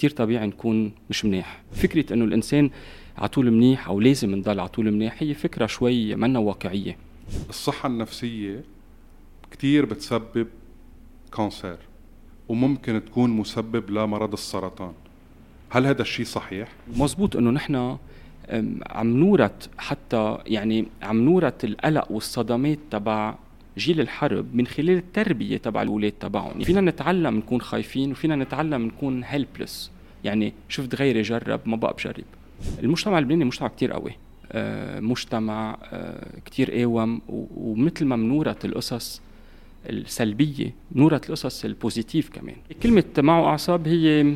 كتير طبيعي نكون مش منيح. فكرة إنه الإنسان على طول منيح أو لازم نضل على طول منيح هي فكرة شوي منا واقعية. الصحة النفسية كتير بتسبب cancer وممكن تكون مسبب لمرض السرطان. هل هذا الشيء صحيح؟ مزبوط إنه نحن عم نورت حتى يعني عم نورت القلق والصدمات تبع جيل الحرب من خلال التربية تبع الاولاد تبعهم. يعني فينا نتعلم نكون خايفين وفينا نتعلم نكون helpless يعني شفت غيري جرب ما بقى بجرب. المجتمع اللبناني مجتمع كتير قوي. آه، مجتمع آه، كتير قاوم. ومثل ما منورت القصص السلبية نورت القصص ال positive كمان. كلمة معه اعصاب هي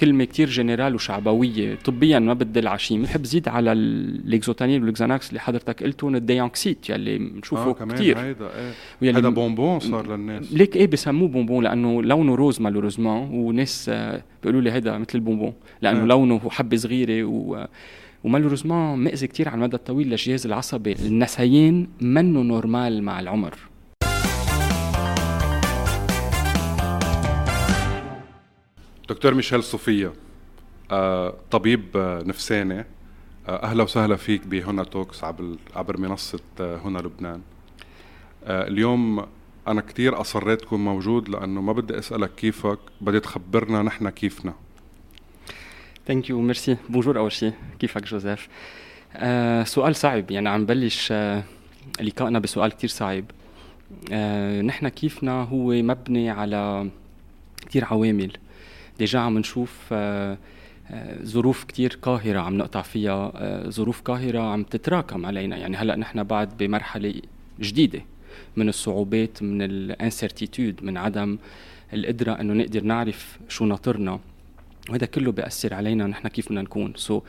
كلمة كتير جنرال وشعبوية. طبيا ما بتدل على شيء بنحب زيد على ال Lexotanil وال Xanax اللي حضرتك قلتهم ال Deanxit يلي بنشوفه آه كثير هيدا إيه. هذا بونبون صار للناس. ليك إيه بسموه بونبون؟ لأنه لونه rose malheureusement وناس آه، بيقولوا لي هيدا مثل البونبون. لأنه آه. لونه حبة صغيرة و و malheureusement مأذي كثير على المدى الطويل للجهاز العصبي. النسيان منه normal مع العمر. دكتور ميشيل صوفيا آه، طبيب آه، نفساني. آه، أهلا وسهلا فيك بهنا Talks عبر عبر منصة هنا لبنان. اليوم أنا كثير أصريت تكون موجود لأنه ما بدي أسألك كيفك بدي تخبرنا نحن كيفنا. thank you merci bonjour أول شيء كيفك جوزيف؟ آه سؤال صعب يعني عم بلش آه لقائنا بسؤال كثير صعب. آه نحن كيفنا هو مبني على كثير عوامل. déjà عم نشوف آه، آه، ظروف كتير قاهرة عم نقطع فيها آه، ظروف قاهرة عم تتراكم علينا. يعني هلأ نحن بعد بمرحلة جديدة من الصعوبات من ال incertitude من عدم القدرة إنه نقدر نعرف شو ناطرنا. وهذا كله بيأثر علينا نحن كيف بدنا نكون. so, so,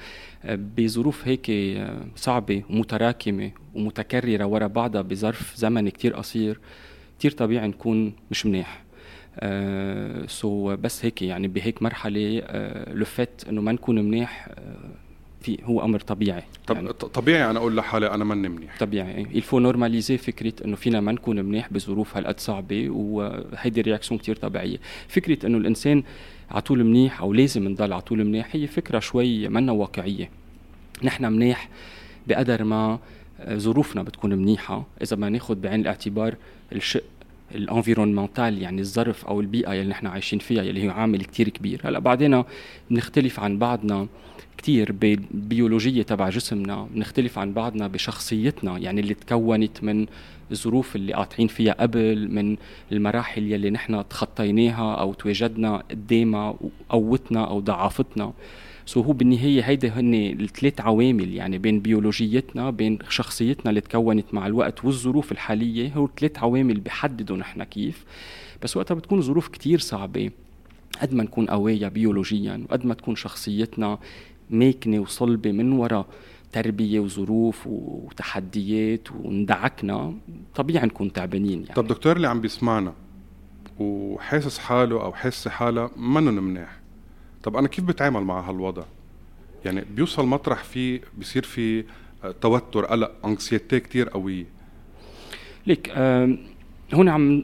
بظروف هيك صعبة ومتراكمة ومتكررة ورا بعضها بظرف زمن كتير قصير كتير طبيعي نكون مش منيح. so آه، بس هيك يعني بهيك مرحلة لو فات إنه ما نكون منيح آه، في هو أمر طبيعي. طب يعني طبيعي أنا أقول لحالي أنا ماني منيح. طبيعي. Il faut normaliser فكرة إنه فينا ما نكون منيح بظروف هالقد صعبة وهيدي réaction كثير طبيعية. فكرة إنه الإنسان على طول منيح أو لازم نضل على طول منيح هي فكرة شوي منا واقعية. نحن منيح بقدر ما آه، ظروفنا بتكون منيحة. إذا ما ناخذ بعين الاعتبار الشق الانفيرونمنتال يعني الظرف أو البيئة اللي نحن عايشين فيها اللي هي عامل كتير كبير. هلأ بعدين بنختلف عن بعضنا كتير بالبيولوجية تبع جسمنا بنختلف عن بعضنا بشخصيتنا يعني اللي تكونت من الظروف اللي قاطعين فيها قبل من المراحل يلي نحن تخطيناها أو تواجدنا قدامها وقوتنا أو ضعافتنا. سو هو بالنهاية هيدي هن الثلاث عوامل يعني بين بيولوجيتنا بين شخصيتنا اللي تكونت مع الوقت والظروف الحالية. هو ثلاث عوامل بيحددوا نحن كيف. بس وقتها بتكون ظروف كتير صعبة. قد ما نكون قوية بيولوجيا وقد ما تكون شخصيتنا ماكنة وصلبة من وراء تربية وظروف وتحديات وندعكنا طبيعي نكون تعبانين يعني. طب دكتور اللي عم بيسمعنا وحاسس حاله أو حاسة حالها منن منيح؟ طب أنا كيف بتعامل مع هالوضع؟ يعني بيوصل مطرح فيه بصير في آه، توتر قلق انكسيتي كتير قويه ليك هون عم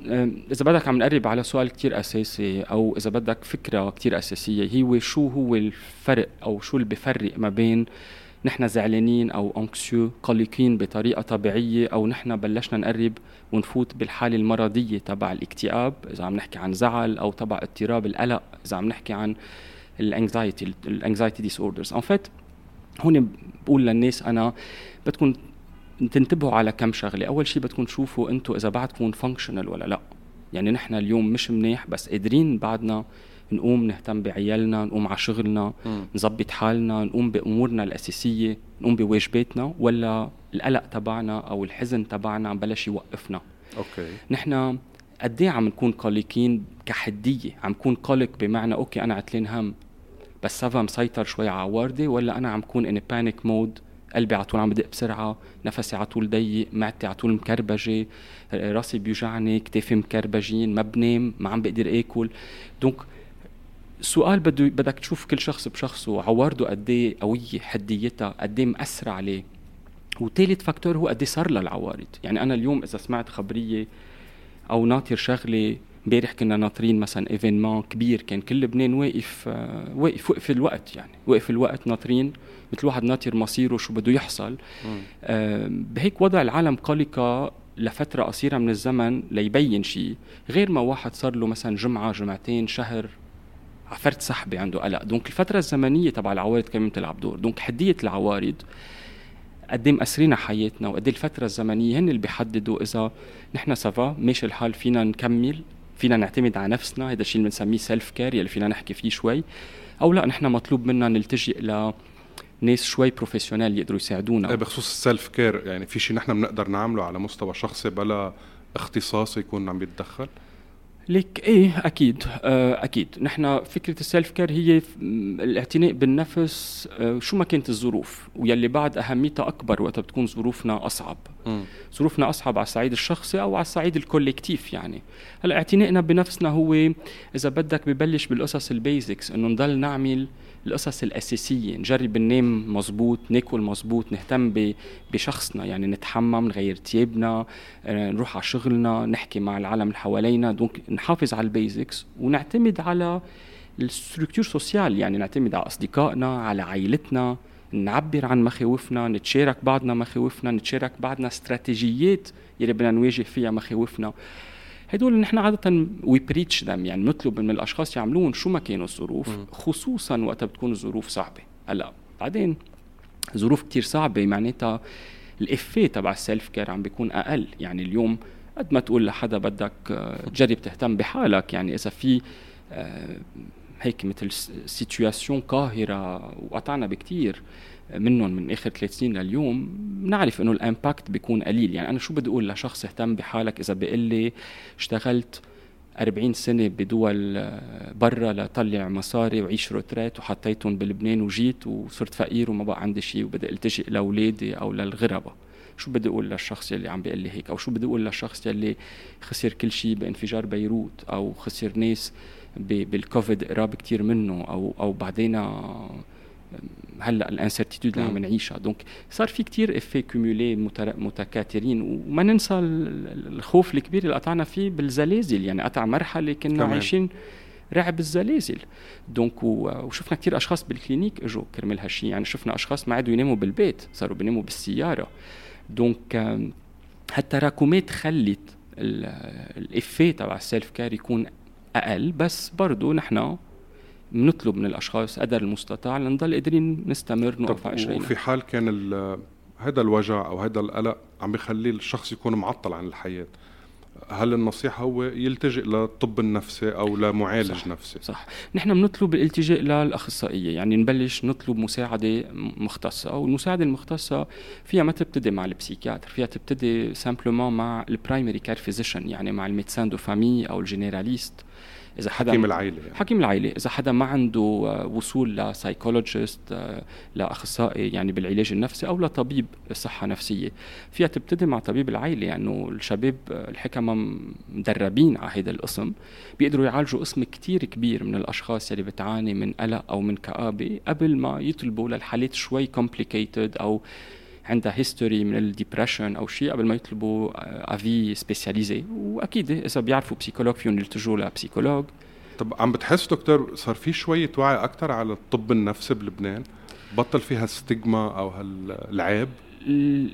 إذا بدك عم نقرب على سؤال كتير أساسي أو إذا بدك فكرة كتير أساسية هو شو هو الفرق أو شو اللي بفرق ما بين نحن زعلانين أو anxieux قلقين بطريقة طبيعية أو نحن بلشنا نقرب ونفوت بالحالة المرضية تبع الاكتئاب إذا عم نحكي عن زعل أو تبع اضطراب القلق إذا عم نحكي عن ال anxiety ال anxiety disorders en fait هون بقول للناس أنا بدكم تنتبهوا على كم شغلة. أول شيء بدكم تشوفوا أنتم إذا بعدكم functional ولا لا. يعني نحن اليوم مش منيح بس قادرين بعدنا نقوم نهتم بعيالنا نقوم على شغلنا نظبط حالنا نقوم بأمورنا الأساسية نقوم بواجباتنا ولا القلق تبعنا أو الحزن تبعنا عم بلش يوقفنا. أوكي. نحن قد إيه عم نكون قلقين كحدية؟ عم نكون قلق بمعنى أوكي أنا عتلان هم. بس ça va مسيطر شوي على عوارضي ولا أنا عم كون in panic mode قلبي على طول عم بدق بسرعة نفسي على طول ضيق معدتي على طول مكربجة راسي بيوجعني كتافي مكربجين ما بنام ما عم بقدر آكل. donc السؤال بده بدك تشوف كل شخص بشخصه عوارضه قد إيه قوية حديتها قد إيه مأثرة عليه. وثالث factor هو قد إيه صار له العوارض. يعني أنا اليوم إذا سمعت خبرية أو ناطر شغلة امبارح كنا ناطرين مثلا événement كبير كان كل لبنان واقف آه، واقف وقف الوقت يعني وقف الوقت ناطرين مثل واحد ناطر مصيره شو بده يحصل. آه، بهيك وضع العالم قلقة لفترة قصيرة من الزمن ليبين شيء. غير ما واحد صار له مثلا جمعة جمعتين شهر عفرت سحبة عنده قلق. donc الفترة الزمنية تبع العوارض كمان بتلعب دور؟ donc حدية العوارض قد إيه مأثرين حياتنا وقد الفترة الزمنية هن اللي بيحددوا إذا نحن ça va ماشي الحال فينا نكمل. فينا نعتمد على نفسنا هذا الشيء اللي بنسميه self-care يلي فينا نحكي فيه شوي. أو لا نحن مطلوب منا نلتجئ ل ناس شوي professional يقدروا يساعدونا. إيه، بخصوص ال self-care يعني في شيء نحن بنقدر نعمله على مستوى شخصي بلا اختصاص يكون عم يتدخل؟ ليك إيه أكيد آه أكيد. نحن فكرة ال self-care هي الاعتناء بالنفس آه شو ما كانت الظروف ويلي بعد أهميتها أكبر وقت بتكون ظروفنا أصعب. ظروفنا أصعب على الصعيد الشخصي أو على الصعيد ال collective يعني. هلا اعتنائنا بنفسنا هو إذا بدك ببلش بالقصص ال basics إنه نضل نعمل القصص الأساسية نجرب ننام مزبوط ناكل مزبوط نهتم بشخصنا يعني نتحمم نغير تيابنا آه، نروح على شغلنا نحكي مع العالم اللي حوالينا donc نحافظ على ال basics ونعتمد على ال structure sociale يعني نعتمد على أصدقائنا على عائلتنا. نعبر عن مخاوفنا نتشارك بعضنا مخاوفنا نتشارك بعضنا استراتيجيات يلي بدنا نواجه فيها مخاوفنا. هدول نحن عادة we preach them يعني نطلب من الأشخاص يعملون شو ما كانوا الظروف خصوصا وقت بتكون الظروف صعبة. هلأ بعدين ظروف كتير صعبة معناتها ال effet تبع ال self-care عم بيكون أقل. يعني اليوم قد ما تقول لحدا بدك آه، تجرب تهتم بحالك يعني إذا في آه، هيك مثل situation قاهرة وقطعنا بكتير منهم من آخر ثلاث سنين لليوم بنعرف إنه ال impact بيكون قليل. يعني أنا شو بدي أقول لشخص اهتم بحالك إذا بيقول لي اشتغلت 40 سنة بدول آه، برا لطلع مصاري وعيش retraite وحطيتهم بلبنان وجيت وصرت فقير وما بقى عندي شيء وبدي التجئ لأولادي أو للغرباء شو بدي أقول للشخص يلي عم بيقول لي هيك؟ أو شو بدي أقول للشخص يلي خسر كل شيء بانفجار بيروت أو خسر ناس بالكوفيد قراب كتير منه أو أو بعدين هلأ ال incertitude اللي عم نعيشها. donc صار في كتير effets cumulés متكاثرين وما ننسى الخوف الكبير اللي قطعنا فيه بالزلازل. يعني قطع مرحلة كنا تمام. عايشين رعب الزلازل. donc وشفنا كثير أشخاص بال clinique إجوا كرمال هالشيء يعني شفنا أشخاص ما عادوا يناموا بالبيت صاروا بيناموا بالسيارة. donc هالتراكمات خلت ال effet تبع ال self-care يكون أقل بس برضه نحن بنطلب من الأشخاص قدر المستطاع لنضل قادرين نستمر نوقف على وفي حال كان هذا الوجع أو هذا القلق عم بخلي الشخص يكون معطل عن الحياة هل النصيحة هو يلتجئ للطب النفسي أو لمعالج صح نفسي؟ صح. نحن بنطلب الالتجاء للأخصائية يعني نبلش نطلب مساعدة مختصة والمساعدة المختصة فيها ما تبتدي مع ال psychiatre فيها تبتدي simplement مع ال primary care physician يعني مع ال médecin de famille أو ال généraliste. إذا حدا حكيم العائله يعني. حكيم العائله إذا حدا ما عنده آه، وصول ل psychologist آه، لاخصائي يعني بالعلاج النفسي أو لطبيب صحة نفسية. فيها تبتدي مع طبيب العائله يعني انه الشباب آه، الحكمة مدربين على هذا القسم. بيقدروا يعالجوا قسم كتير كبير من الأشخاص اللي بتعاني من قلق أو من كآبة قبل ما يطلبوا للحالات شوي complicated أو عندها history من ال depression أو شيء قبل ما يطلبوا avis spécialisé وأكيد إذا بيعرفوا psychologue فيهم يلتجوا ل psychologue طب عم بتحس دكتور صار في شوية وعي أكثر على الطب النفسي بلبنان؟ بطل في هال stigma أو هالعيب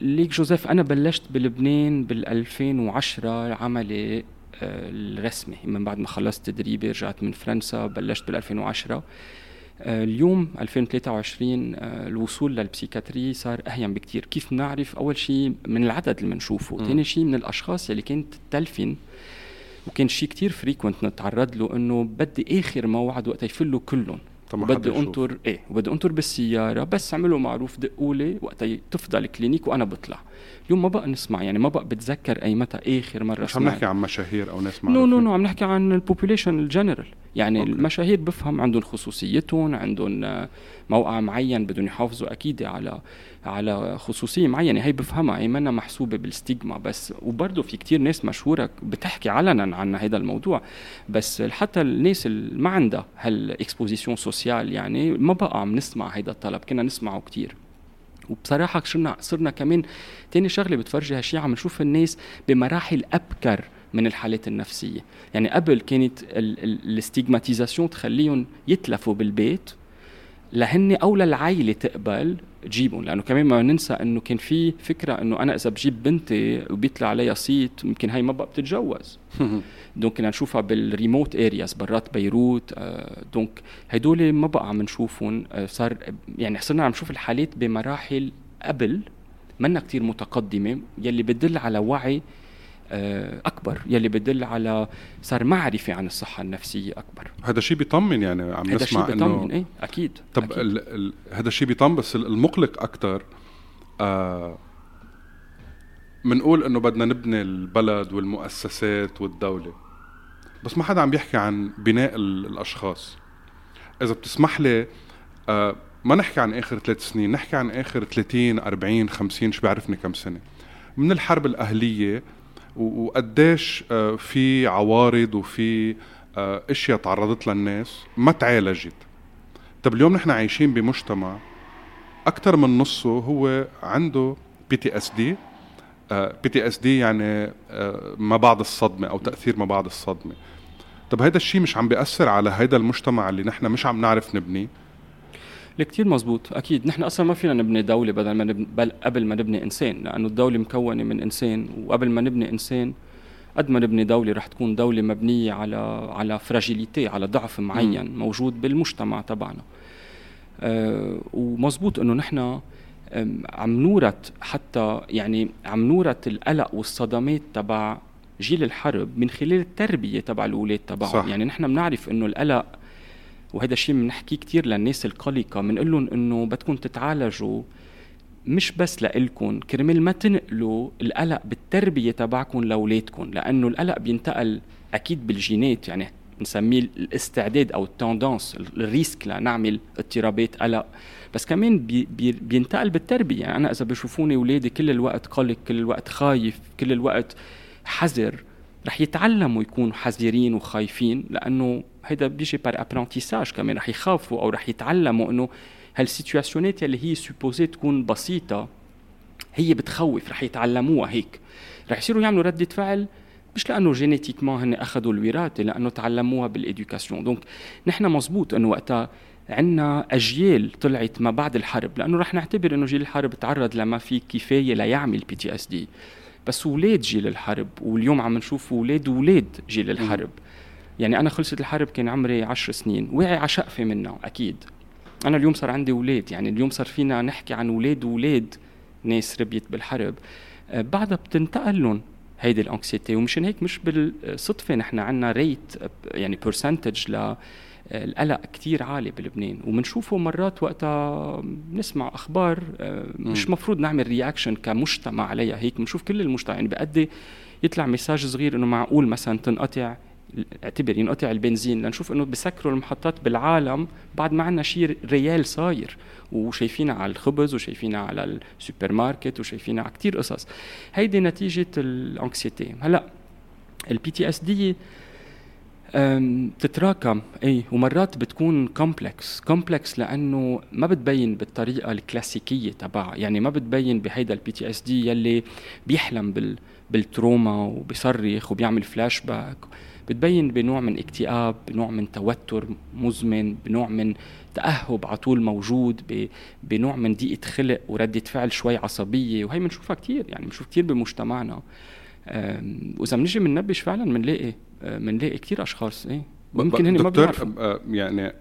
ليك جوزيف أنا بلشت بلبنان بال 2010 عملي آه، الرسمي. من بعد ما خلصت تدريبي رجعت من فرنسا بلشت بال 2010 آه، اليوم 2023 آه، الوصول لل psychiatrie صار أهين بكتير. كيف بنعرف أول شيء من العدد اللي بنشوفه ثاني شيء من الأشخاص اللي كانت تلفن وكان شيء كتير fréquent نتعرض له إنه بدي آخر موعد وقت يفلوا كلهم. بدي أنطر إيه وبدي أنطر بالسيارة بس اعملوا معروف دقوا لي وقت تفضى ال clinique وأنا بطلع. اليوم ما بقى نسمع يعني ما بقى بتذكر أي متى آخر مرة مش عم نحكي عن مشاهير أو ناس no no no عم نحكي عن ال population générale يعني okay. المشاهير بفهم عندهم خصوصيتهم عندهم موقع معين بدهم يحافظوا أكيد على على خصوصية معينة. هي بفهمها هي منا محسوبة بال stigma بس. وبرضه في كتير ناس مشهورة بتحكي علنا عن هذا الموضوع. بس حتى الناس اللي ما عندها هال exposition sociale يعني ما بقى عم نسمع هذا الطلب. كنا نسمعه كتير. وبصراحة صرنا صرنا كمان تاني شغلة بتفرجي هالشيء عم نشوف الناس بمراحل أبكر من الحالات النفسية. يعني قبل كانت ال stigmatisation تخليهم يتلفوا بالبيت لهن أو للعائله تقبل تجيبهم لأنه كمان ما ننسى إنه كان في فكرة إنه أنا إذا بجيب بنتي وبيطلع عليها صيت يمكن هي ما بقى بتتجوز. donc كنا نشوفها بال remote areas برات بيروت آه donc هدول ما بقى عم نشوفهم آه صار يعني صرنا عم نشوف الحالات بمراحل قبل منا كتير متقدمة يلي بدل على وعي أكبر يلي بدل على صار معرفة عن الصحة النفسية أكبر. هذا شيء بيطمن يعني عم هذا نسمع بيطمن إيه أكيد طب أكيد. ال... ال... هذا الشيء بيطمن بس المقلق أكثر آه منقول إنه بدنا نبني البلد والمؤسسات والدولة. بس ما حدا عم بيحكي عن بناء الأشخاص. إذا بتسمح لي آه ما نحكي عن آخر ثلاث سنين نحكي عن آخر 30 40 50 شو بيعرفني كم سنة. من الحرب الأهلية وقديش آه، في عوارض وفي آه، أشياء تعرضت لها الناس ما تعالجت. طب اليوم نحن عايشين بمجتمع أكثر من نصه هو عنده بي تي اس دي بي تي اس دي يعني آه، ما بعد الصدمة أو تأثير ما بعد الصدمة. طب هذا الشيء مش عم بيأثر على هذا المجتمع اللي نحن مش عم نعرف نبنيه. كثير مزبوط أكيد. نحن أصلا ما فينا نبني دولة بدل ما نبني بل قبل ما نبني إنسان لأنه الدولة مكونة من إنسان وقبل ما نبني إنسان قد ما نبني دولة رح تكون دولة مبنية على على فراجيليتي على ضعف معين. موجود بالمجتمع تبعنا. أه ومزبوط إنه نحن عم نورت حتى يعني عم نورت القلق والصدمات تبع جيل الحرب من خلال التربية تبع الأولاد تبعهم. يعني نحن بنعرف إنه القلق وهذا الشيء بنحكيه كثير للناس القلقة بنقول لهم إنه بدكم تتعالجوا مش بس لإلكم كرمال ما تنقلوا القلق بالتربية تبعكم لأولادكم لأنه القلق بينتقل أكيد بالجينات يعني نسميه الاستعداد أو ال tendance ال risque لنعمل اضطرابات قلق. بس كمان بي بي بينتقل بالتربية يعني أنا إذا بشوفوني أولادي كل الوقت قلق كل الوقت خايف كل الوقت حذر رح يتعلموا يكونوا حذرين وخايفين لأنه هيدا بيجي par apprentissage كمان رح يخافوا أو رح يتعلموا إنه هال situation ات اللي هي supposé تكون بسيطة هي بتخوف رح يتعلموها هيك. رح يصيروا يعملوا ردة فعل مش لأنه génétiquement هن اخذوا الوراثة لأنه تعلموها بال éducation donc نحن مزبوط إنه وقتها عندنا أجيال طلعت ما بعد الحرب لأنه رح نعتبر إنه جيل الحرب تعرض لما في كفاية ليعمل PTSD بس أولاد جيل الحرب واليوم عم نشوف أولاد أولاد جيل الحرب. يعني أنا خلصت الحرب كان عمري عشر سنين وعي على شقفه منها أكيد. أنا اليوم صار عندي أولاد يعني اليوم صار فينا نحكي عن أولاد واولاد ناس ربيت بالحرب. آه، بعدها بتنتقل لهم هيدي الأنكسيتي ومشان هيك مش بالصدفة نحن عندنا ريت يعني برسنتج ل القلق كتير عالي بلبنان. وبنشوفه مرات وقتها نسمع أخبار آه، مش مفروض نعمل reaction كمجتمع عليها هيك. بنشوف كل المجتمع يعني بأدي يطلع message صغير إنه معقول مثلا تنقطع اعتبر ينقطع البنزين. لنشوف إنه بسكروا المحطات بالعالم بعد ما عندنا شيء real صاير. وشايفينها على الخبز وشايفينها على السوبر ماركت وشايفينها على كثير قصص. هيدي نتيجة ال anxiety. هلأ ال PTSD تتراكم. إي ومرات بتكون complex complex لأنه ما بتبين بالطريقة الكلاسيكية تبعها. يعني ما بتبين بهيدا ال PTSD يلي بيحلم بال بال trauma وبيصرخ وبيعمل فلاش باك بتبين بنوع من اكتئاب بنوع من توتر مزمن بنوع من تأهب على طول موجود بنوع من ضيقة خلق وردة فعل شوي عصبية. وهي بنشوفها كثير يعني بنشوف كثير بمجتمعنا. وإذا بنجي بننبش فعلا بنلاقي بنلاقي كثير أشخاص إيه. ممكن هن ما بيعرفوا. يعني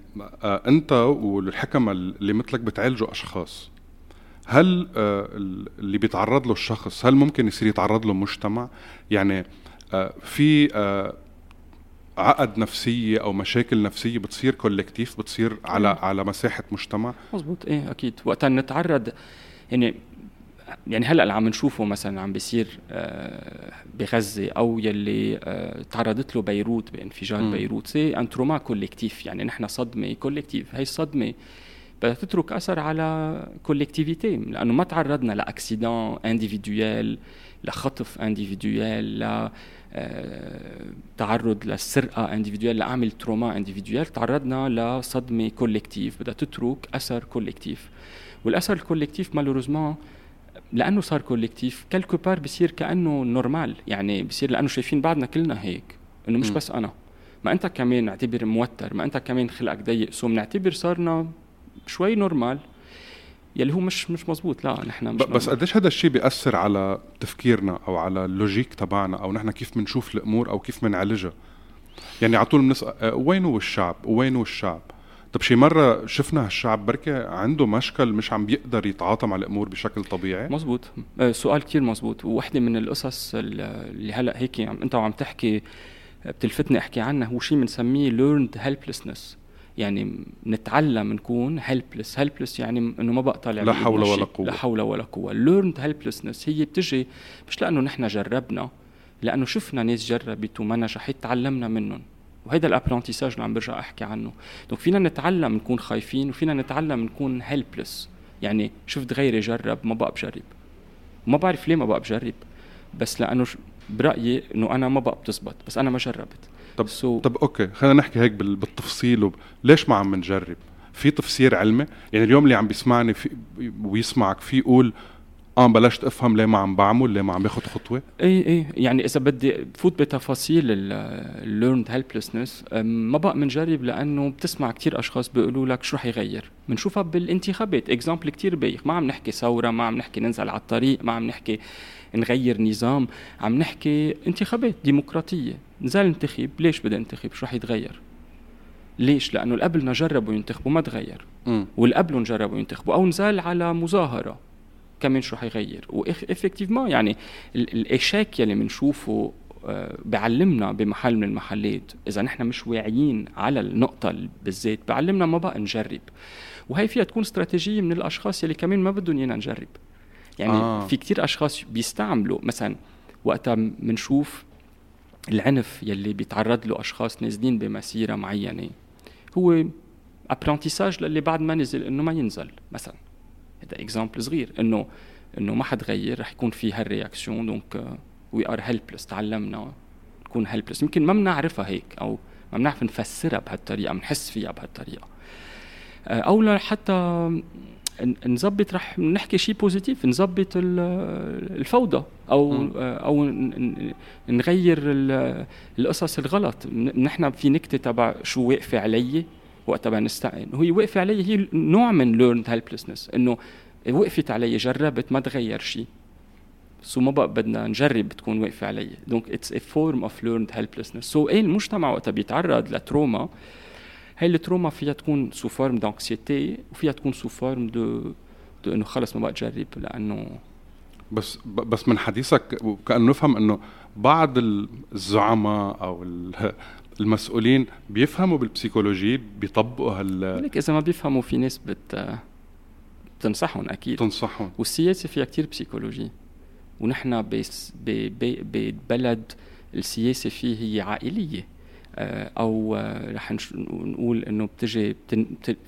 أنت والحكمة اللي مثلك بتعالجوا أشخاص هل اللي بيتعرض له الشخص هل ممكن يصير يتعرض له مجتمع؟ يعني في عقد نفسية أو مشاكل نفسية بتصير collectif بتصير على على مساحة مجتمع؟ مزبوط إيه أكيد. وقت نتعرض يعني يعني هلأ اللي عم نشوفه مثلا عم بيصير آه، بغزة أو يلي آه، تعرضت له بيروت بانفجار م. بيروت. c'est un trauma collectif يعني نحن صدمة collectif هي الصدمة بدها تترك أثر على collectivité لأنه ما تعرضنا ل accident individuel لخطف individuel ل آه، تعرض للسرقه individuel لأعمل trauma individuel تعرضنا لصدمة collectif بدها تترك أثر collectif والأثر ال collectif malheureusement لأنه صار collectif quelque part بصير كأنه normal يعني بصير لأنه شايفين بعضنا كلنا هيك إنه مش م. بس أنا. ما أنت كمان اعتبر موتر ما أنت كمان خلقك ضيق. so بنعتبر صارنا شوي normal يلي هو مش مش مزبوط لا نحن مش بس. قديش هذا الشيء بيأثر على تفكيرنا أو على ال logique تبعنا أو نحن كيف بنشوف الأمور أو كيف بنعالجها؟ يعني على طول بنسأل آه، وين هو الشعب؟ وين هو الشعب؟ طب شي مرة شفنا هالشعب بركي عنده مشكل مش عم بيقدر يتعاطى مع الأمور بشكل طبيعي؟ مزبوط. آه، سؤال كتير مزبوط. ووحدة من القصص ال- اللي هلأ هيك عم أنت وعم تحكي بتلفتني أحكي عنها هو شيء بنسميه learned helplessness. يعني نتعلم نكون helpless. Helpless يعني إنه ما بقى طالع لا حول ولا. قوة. لا حول ولا قوة. Learned helplessness هي بتجي مش لأنه نحن جربنا لأنه شفنا ناس جربت وما نجحت تعلمنا منهم. وهذا ال apprentissage اللي عم برجع أحكي عنه. donc فينا نتعلم نكون خايفين وفينا نتعلم نكون helpless يعني شفت غيري جرب ما بقى بجرب. وما بعرف ليه ما بقى بجرب. بس لأنه برأيي إنه أنا ما بقى بتزبط بس أنا ما جربت. طب so طب okay خلينا نحكي هيك بال- بالتفصيل. وب... ليش ما عم نجرب؟ في تفسير علمي؟ يعني اليوم اللي عم بيسمعني في... ويسمعك في يقول آه بلشت أفهم ليه ما عم بعمل ليه ما عم باخذ خطوة؟ إي إي. يعني إذا بدي فوت بتفاصيل ال learned helplessness ما بقى منجرب لأنه بتسمع كتير أشخاص بيقولوا لك شو رح يغير. بنشوفها بالانتخابات. example كتير بايخ ما عم نحكي ثورة ما عم نحكي ننزل على الطريق ما عم نحكي نغير نظام. عم نحكي انتخابات ديمقراطية. نزل انتخب ليش بدي انتخب شو رح يتغير؟ ليش؟ لأنه اللي قبلنا جربوا ينتخبوا ما تغير. واللي قبلهم جربوا ينتخبوا أو نزال على مظاهرة. كمان شو حيغير. وافكتيفمون يعني ال- الإشاك يلي بنشوفه آه، بعلمنا بمحل من المحلات. إذا نحن مش واعيين على النقطة ال- بالذات بعلمنا ما بقى نجرب. وهي فيها تكون استراتيجية من الأشخاص يلي كمان ما بدهم إيانا نجرب. يعني آه. في كتير أشخاص بيستعملوا مثلا وقتها بنشوف العنف يلي بيتعرض له أشخاص نازلين بمسيرة معينة. هو apprentissage للي بعد ما نزل إنه ما ينزل مثلا. هذا example صغير. إنه إنه ما حد غير رح يكون في هالرياكسيون. donc we are helpless تعلمنا نكون helpless يمكن ما بنعرفها هيك أو ما بنعرف نفسرها بهالطريقة بنحس فيها بهالطريقة. آه، أو لحتى نظبط رح نحكي شيء positive نظبط ال- الفوضى أو. آه، أو نغير ال- القصص الغلط. نحن في نكتة تبع شو واقفة علي. وقتها بدنا نستعين. وهي واقفه علي هي نوع من learned helplessness إنه وقفت علي جربت ما تغير شيء so ما بقى بدنا نجرب تكون واقفة علي. donc it's a form of learned helplessness. so إيه المجتمع وقتها بيتعرض ل trauma. هاي ال trauma فيها تكون sous forme d'anxiété وفيها تكون sous forme de de إنه خلص ما بقى تجرب لأنه بس بس من حديثك كأنه نفهم إنه بعض الزعماء أو المسؤولين بيفهموا بال psychologie بيطبقوا هال لك إذا ما بيفهموا في ناس بت بتنصحهم أكيد. تنصحهم. والسياسة فيها كتير psychologie. ونحن بس ببلد السياسة فيه هي عائلية. آه، أو آه، رح نقول إنه بتجي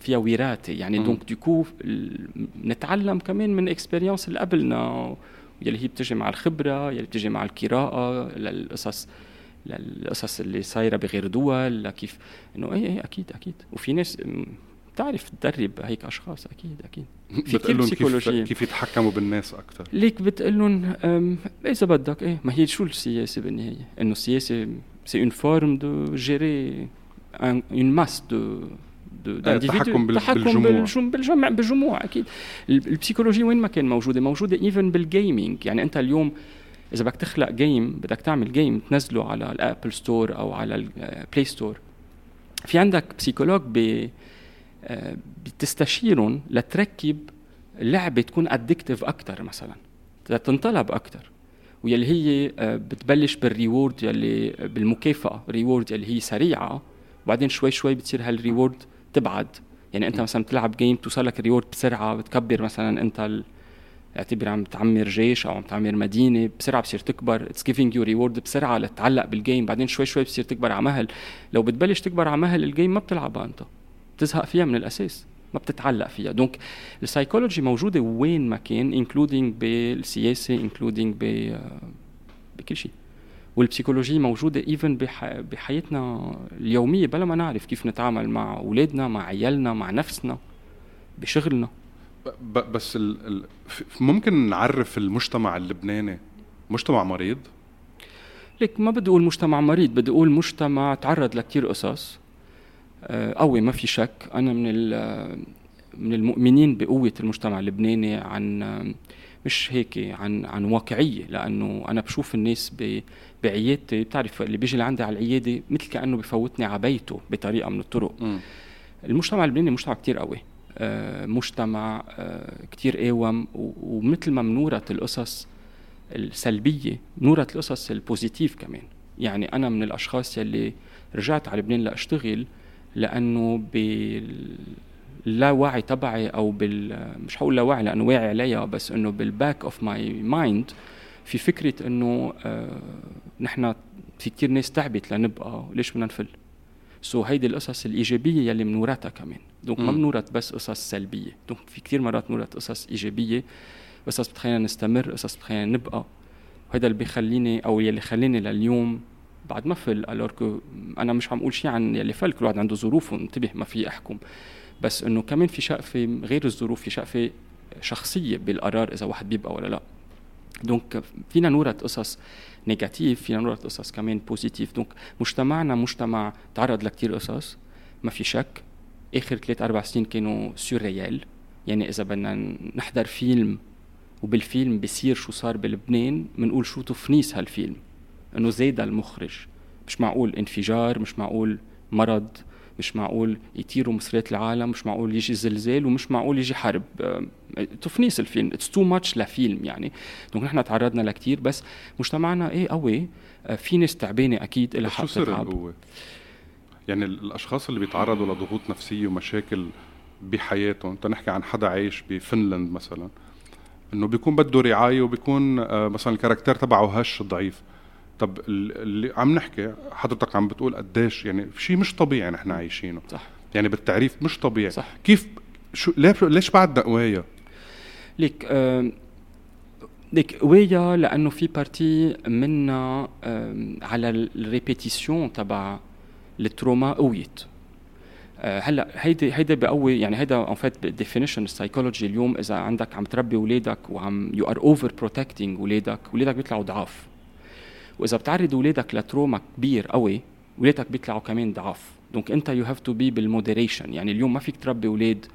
فيها وراثه يعني. donc du coup نتعلم كمان من experience اللي قبلنا. يلي هي بتجي مع الخبرة يلي بتجي مع القراءة للقصص. للقصص اللي صايرة بغير دول لكيف إنه إيه إيه أكيد أكيد. وفي ناس بتعرف تدرب هيك أشخاص أكيد أكيد. في بتقول لهم كيف يتحكموا بالناس أكثر ليك بتقول لهم إذا بدك إيه ما هي شو السياسة بالنهاية؟ إنه السياسة c'est une forme de gérer une masse de تحكم بالجموع. بالجم- بالجمع بالجموع أكيد. ال- ال psychologie وين ما كان موجودة؟ موجودة even بال gaming يعني أنت اليوم إذا بدك تخلق game بدك تعمل game تنزله على ال Apple Store أو على ال Play Store في عندك psychologue ب آه، بتستشيرهم لتركب لعبة تكون addictive أكثر مثلا تنطلب أكثر ويلي هي آه، بتبلش بال reward يلي بالمكافأة reward يلي هي سريعة. وبعدين شوي شوي بتصير هال reward تبعد. يعني أنت مثلا بتلعب game توصل لك reward بسرعة بتكبر مثلا أنت. اعتبر عم تعمر جيش أو عم تعمر مدينة بسرعة بصير تكبر. it's giving you reward بسرعة لتتعلق بال game بعدين شوي شوي بصير تكبر على مهل. لو بتبلش تكبر على مهل ال game ما بتلعبها انت. بتزهق فيها من الأساس. ما بتتعلق فيها. donc ال psychology موجودة وين ما كان including بالسياسة including ب بكل شيء. وال psychologie موجودة even بح... بحياتنا اليومية بلا ما نعرف كيف نتعامل مع أولادنا مع عيالنا مع نفسنا بشغلنا. بس ال ال ممكن نعرف المجتمع اللبناني مجتمع مريض؟ ليك ما بدي أقول مجتمع مريض بدي أقول مجتمع تعرض لكثير قصص. آه، قوي ما في شك. أنا من من المؤمنين بقوة المجتمع اللبناني عن مش هيك عن عن واقعية. لأنه أنا بشوف الناس بعيادتي بتعرف اللي بيجي لعندي على العيادة مثل كأنه بفوتني على بيته بطريقة من الطرق. م. المجتمع اللبناني مجتمع كتير قوي. مجتمع آه، كتير قاوم ومثل ما منورت القصص السلبية نورت القصص ال positive كمان. يعني أنا من الأشخاص يلي رجعت على لبنان لأشتغل لأنه باللاوعي تبعي أو بال مش حقول لاوعي لأنه واعي عليها بس إنه بال back of my mind في فكرة إنه آه نحن في كتير ناس تعبت لنبقى ليش بدنا نفل؟ so so هيدي القصص الإيجابية يلي منورتها كمان donc ما منورت بس قصص سلبية. donc في كتير مرات منورت قصص إيجابية. قصص بتخلينا نستمر قصص بتخلينا نبقى. وهذا اللي بيخليني أو يلي خليني لليوم بعد ما فل الوركو أنا مش عم أقول شيء عن يلي فل. كل واحد عنده ظروفه انتبه ما في أحكم. بس إنه كمان في شقفة غير الظروف في شقفة شخصية بالقرار إذا واحد بيبقى ولا لا. donc فينا نورت قصص negative فينا نورت قصص كمان positive donc مجتمعنا مجتمع تعرض لكتير قصص ما في شك اخر ثلاث أربع سنين كانوا surreal يعني اذا بدنا نحضر فيلم وبالفيلم بصير شو صار بلبنان بنقول شو تفنيس هالفيلم انه زيد المخرج مش معقول انفجار مش معقول مرض مش معقول يطيروا مصريات العالم مش معقول يجي زلزال ومش معقول يجي حرب. تفنيس الفيلم it's too much لفيلم يعني. donc نحن تعرضنا لكتير بس مجتمعنا إيه قوي آه، في ناس تعبانة أكيد لها حق شو سر؟ يعني الأشخاص اللي بيتعرضوا لضغوط نفسية ومشاكل بحياتهم تنحكي عن حدا عايش بفنلند مثلا إنه بيكون بده رعاية وبيكون آه، مثلا ال caractère تبعه هش ضعيف. طب اللي عم نحكي حضرتك عم بتقول قديش يعني شيء مش طبيعي نحن عايشينه. صح. يعني بالتعريف مش طبيعي. صح. كيف شو ليش ليش بعدنا قوايا؟ ليك آه ليك قوايا لأنه في partie منا آه على ال répétition تبع ال trauma قويت. آه، هلأ هيدي هيدي بقوي يعني هيدا in fact definition ال psychology اليوم إذا عندك عم تربي اولادك وعم you are overprotecting اولادك اولادك بيطلعوا ضعاف. وإذا بتعرض اولادك ل trauma كبير قوي اولادك بيطلعوا كمان ضعاف. donc أنت you have to be بال moderation يعني اليوم ما فيك تربي أولاد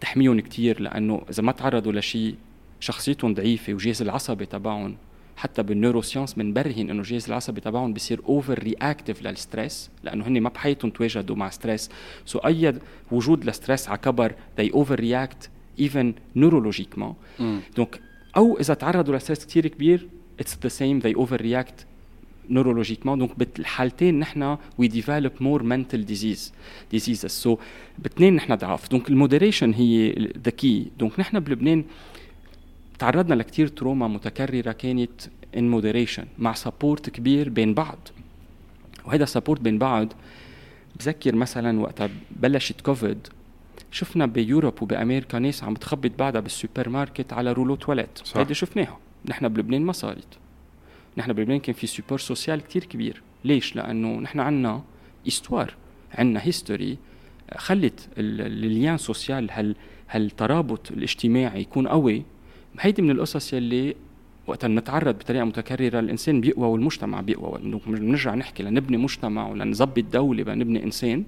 تحميهم كتير لأنه إذا ما تعرضوا لشيء شخصيتهم ضعيفة وجهاز العصبي تبعهم حتى بال neuroscience بنبرهن إنه الجهاز العصبي تبعهم بصير over-reactive لل stress لأنه هن ما بحياتهم تواجدوا مع stress so أي وجود ل stress على كبر they overreact even neurologiquement donc أو إذا تعرضوا ل stress كثير كبير it's the same they overreact neurologiquement donc بالحالتين نحن we develop more mental disease diseases so باثنين نحن ضعاف. donc ال moderation هي the key donc نحن بلبنان تعرضنا لكتير trauma متكررة كانت in moderation مع support كبير بين بعض. وهذا ال support بين بعض بذكر مثلا وقت بلشت كوفيد شفنا بيوروب وبأمريكا ناس عم تخبط بعضها بالسوبر ماركت على rouleau toilette هيدي شفناها. نحن بلبنان ما صارت. نحن بلبنان كان في support social كتير كبير. ليش؟ لأنه نحن عنا histoire عنا history خلت ال lien social هال هالترابط الاجتماعي يكون قوي. هيدي من القصص يلي وقت نتعرض بطريقة متكررة الإنسان بيقوى والمجتمع بيقوى. بنرجع نحكي لنبني مجتمع ولنظبط دولة لنبني إنسان.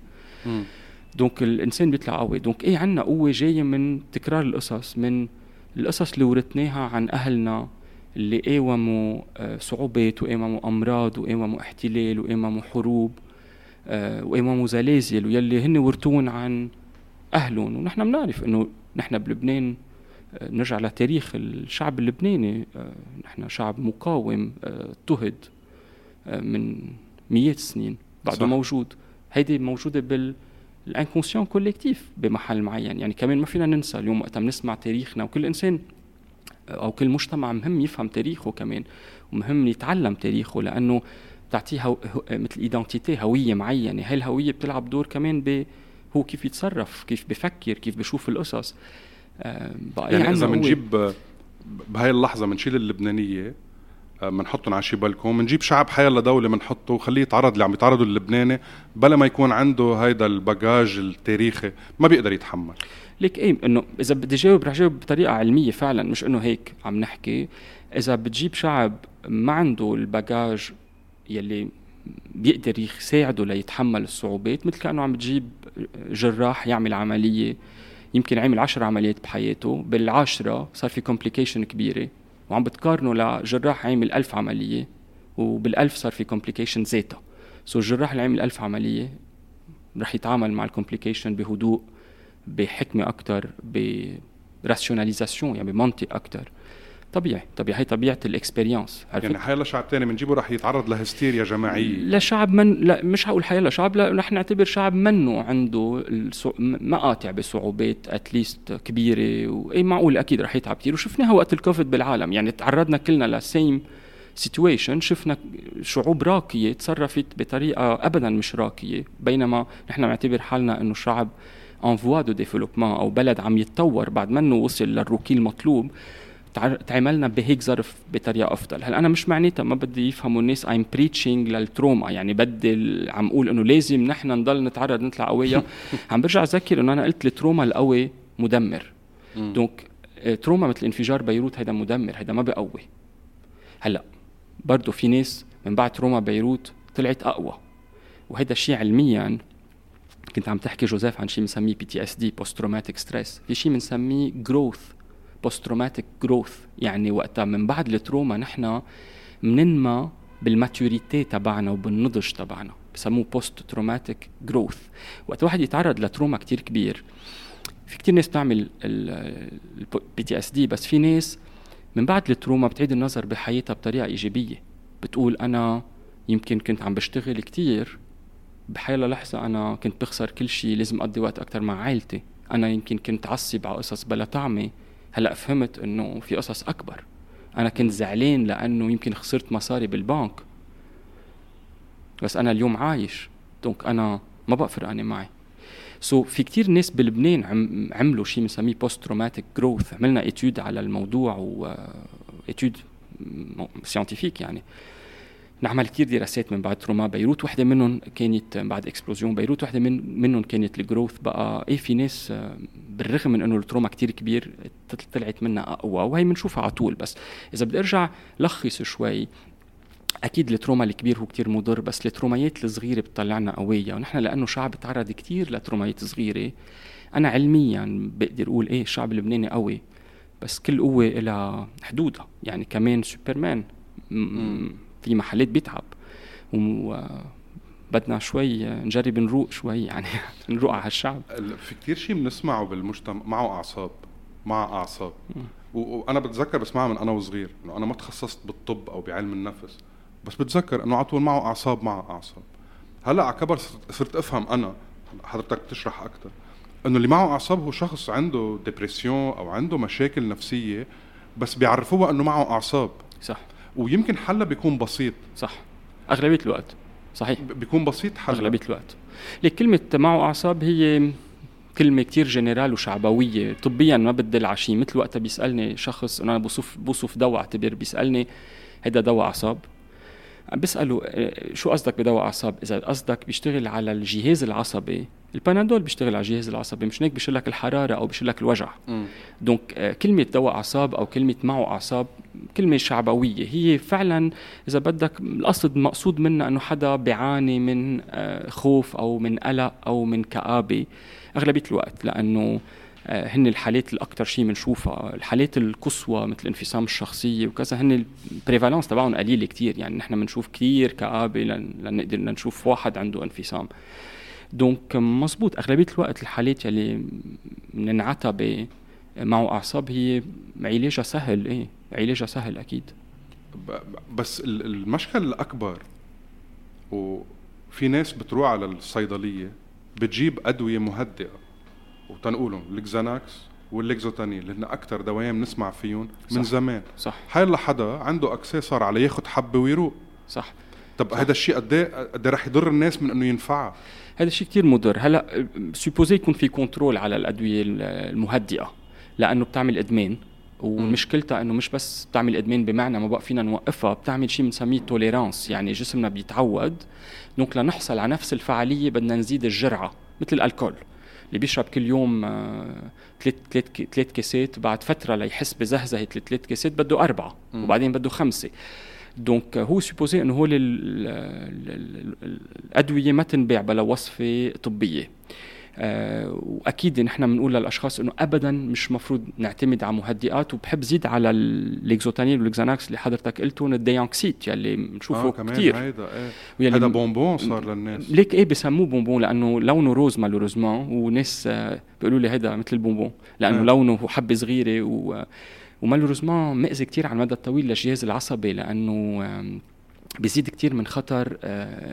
donc الإنسان بيطلع قوي. donc إيه عندنا قوة جاية من تكرار القصص من القصص اللي ورثناها عن أهلنا اللي قاوموا آه، صعوبات وقاوموا أمراض وقاوموا احتلال وقاوموا حروب آه، وقاوموا زلازل ويلي هن ورثون عن اهلهم ونحن بنعرف إنه نحن بلبنان نرجع لتاريخ الشعب اللبناني آه، نحن شعب مقاوم آه، اضطهد آه، من مئات السنين. بعده. موجود. هيدي موجودة بال ال inconscient collectif بمحل معين. يعني كمان ما فينا ننسى اليوم وقت بنسمع تاريخنا وكل إنسان أو كل مجتمع مهم يفهم تاريخه كمان ومهم يتعلم تاريخه لأنه بتعطيه هو... مثل identity هوية معينة. هاي الهوية بتلعب دور كمان ب هو كيف يتصرف كيف بفكر كيف بشوف القصص. يعني إذا بنجيب بهاي اللحظة بنشيل اللبنانية بنحطهم على شي بالكون بنجيب شعب حيلا دولة بنحطه وخليه يتعرض اللي عم يتعرضوا اللبناني بلا ما يكون عنده هيدا الباجاج التاريخي ما بيقدر يتحمل. ليك إيه؟ إنه إذا بدي جاوب رح جاوب بطريقة علمية فعلا مش إنه هيك عم نحكي. إذا بتجيب شعب ما عنده الباجاج يلي بيقدر يساعده ليتحمل الصعوبات مثل كأنه عم بتجيب جراح يعمل عملية يمكن عمل عشر عمليات بحياته بالعاشرة صار في complication كبيرة وعم بتقارنه لجراح عامل ألف عملية وبالألف صار في complication ذاتها so الجراح اللي عامل ألف عملية رح يتعامل مع ال complication بهدوء. بحكمة أكتر ب rationalisation يعني بمنطق أكتر. طبيعي طبيعي. هي طبيعة ال experience يعني حيلا شعب تاني بنجيبه رح يتعرض لهستيريا جماعية. لشعب من لا مش هقول حيلا شعب لا رح نعتبر شعب منه عنده السو... مقاطع بصعوبات at least كبيرة واي معقول أكيد رح يتعب كثير وشفناها وقت الكوفيد بالعالم. يعني تعرضنا كلنا ل same situation شفنا شعوب راقية تصرفت بطريقة ابدا مش راقية. بينما نحن نعتبر حالنا إنه شعب en voie de développement أو بلد عم يتطور بعد منه وصل للرقي المطلوب تعاملنا بهيك ظرف بطريقة أفضل. هلأ أنا مش معناتها ما بدي يفهموا الناس I'm preaching لل trauma يعني بدي عم أقول إنه لازم نحن نضل نتعرض نطلع قوية. عم برجع أذكر إنه أنا قلت ال trauma القوي مدمر. donc آه، trauma مثل انفجار بيروت هيدا مدمر هيدا ما بقوي. هلأ برضه في ناس من بعد trauma بيروت طلعت أقوى. وهيدا الشيء علميا كنت عم تحكي جوزيف عن شيء بنسميه بي تي اس دي بوست تروماتيك ستريس في شيء بنسميه growth post-traumatic growth يعني وقتها من بعد ال trauma نحن مننمى بال maturity تبعنا وبالنضج تبعنا. بسموه post-traumatic growth وقت واحد يتعرض ل trauma كتير كبير في كتير ناس بتعمل ال PTSD بس في ناس من بعد ال trauma بتعيد النظر بحياتها بطريقة إيجابية. بتقول أنا يمكن كنت عم بشتغل كتير بحيلا لحظة أنا كنت بخسر كل شيء لازم أقضي وقت أكتر مع عائلتي. أنا يمكن كنت عصّب على قصص بلا طعمة. هلأ فهمت إنه في قصص أكبر. أنا كنت زعلان لأنه يمكن خسرت مصاري بالبنك. بس أنا اليوم عايش donc أنا ما بقى فرقانه معي. so, في كتير ناس بلبنان عم عملوا شيء بنسميه post-traumatic growth عملنا étude على الموضوع و étude scientifique يعني. نعمل كثير دراسات من بعد trauma. بيروت وحدة منهم كانت بعد explosion. بيروت وحدة من منهم كانت ال growth بقى. إيه في ناس آه، بالرغم من إنه ال trauma كثير كبير طلعت منها أقوى وهي بنشوفها على طول. بس إذا بدي أرجع لخص شوي أكيد ال trauma الكبير هو كتير مضر بس ال traumaيات الصغيرة بتطلعنا قوية. ونحن لأنه شعب تعرض كتير ل traumaيات صغيرة. أنا علميا بقدر أقول إيه الشعب اللبناني قوي بس كل قوة لها حدودها. يعني كمان سوبرمان. في محلات بيتعب. وبدنا شوي نجرب نروق شوي يعني نروق على هالشعب. في كثير شيء بنسمعه بالمجتمع معه أعصاب مع أعصاب. وأنا بتذكر بسمعها من أنا وصغير إنه أنا ما تخصصت بالطب أو بعلم النفس بس بتذكر إنه على طول معه أعصاب مع أعصاب. هلأ على كبر صرت أفهم أنا حضرتك بتشرح أكثر إنه اللي معه أعصاب هو شخص عنده ديبرسيون أو عنده مشاكل نفسية بس بيعرفوها إنه معه أعصاب. صح. ويمكن حلها بيكون بسيط. صح. أغلبية الوقت. صحيح. بيكون بسيط حل. أغلبية الوقت. ليك كلمة معه أعصاب هي كلمة كتير جنرال وشعبوية. طبيا ما بتدل على شيء مثل وقتها بيسألني شخص أنا بوصف بوصف دواء اعتبر بيسألني هيدا دواء أعصاب. بيسألوا آه، شو قصدك بدواء أعصاب؟ إذا قصدك بيشتغل على الجهاز العصبي البانادول بيشتغل على الجهاز العصبي مش هيك بيشيل لك الحرارة أو بيشيل لك الوجع. donc آه، كلمة دواء أعصاب أو كلمة معه أعصاب كلمة شعبوية. هي فعلا إذا بدك القصد مقصود منها إنه حدا بيعاني من آه، خوف أو من قلق أو من كآبة أغلبية الوقت لأنه هن الحالات الاكثر شيء بنشوفها الحالات القصوى مثل انفصام الشخصية وكذا هن ال prévalence تبعهم قليله كثير يعني نحن بنشوف كثير كآبة لنقدر نشوف واحد عنده انفصام. donc مزبوط أغلبية الوقت الحالات يلي بننعتها معه أعصاب هي علاجها سهل. إيه علاجها سهل أكيد. بس المشكل الأكبر وفي ناس بتروح على الصيدلية بتجيب أدوية مهدئة. وتنقولهم ال Xanax اللي هن أكثر دوايين بنسمع فيهم من صح. زمان. صح. حيلا حدا عنده اكسي صار عليه ياخذ حبة ويروق. صح. طب هذا الشيء قد إيه قد رح يضر الناس من إنه ينفعها هذا الشيء كثير مضر. هلأ supposé يكون في contrôle على الأدوية المهدئة لأنه بتعمل إدمان ومشكلتها إنه مش بس بتعمل إدمان بمعنى ما بقى فينا نوقفها بتعمل شيء بنسميه tolérance يعني جسمنا بيتعود. donc لنحصل على نفس الفعالية بدنا نزيد الجرعة مثل ال alcool. اللي بيشرب كل يوم ثلاث ثلاث ثلاث كاسات بعد فترة ليحس بزهزة الثلاث كاسات بده أربعة. وبعدين بده خمسة donc هو supposé إنه هو الأدوية ما تنباع بلا وصفة طبية آه وأكيد نحن بنقول للأشخاص إنه ابدا مش مفروض نعتمد على مهدئات وبحب زيد على ال Lexotanil وال Xanax اللي حضرتك قلتهم ال Deanxit يلي بنشوفه آه كثير هيدا إيه. بونبون صار للناس. ليك إيه بسموه بونبون؟ لأنه لونه rose malheureusement وناس آه بيقولوا لي هذا مثل البونبون لأنه آه. لونه حبة صغيرة و و malheureusement مأذي كثير على المدى الطويل للجهاز العصبي لأنه بيزيد كثير من خطر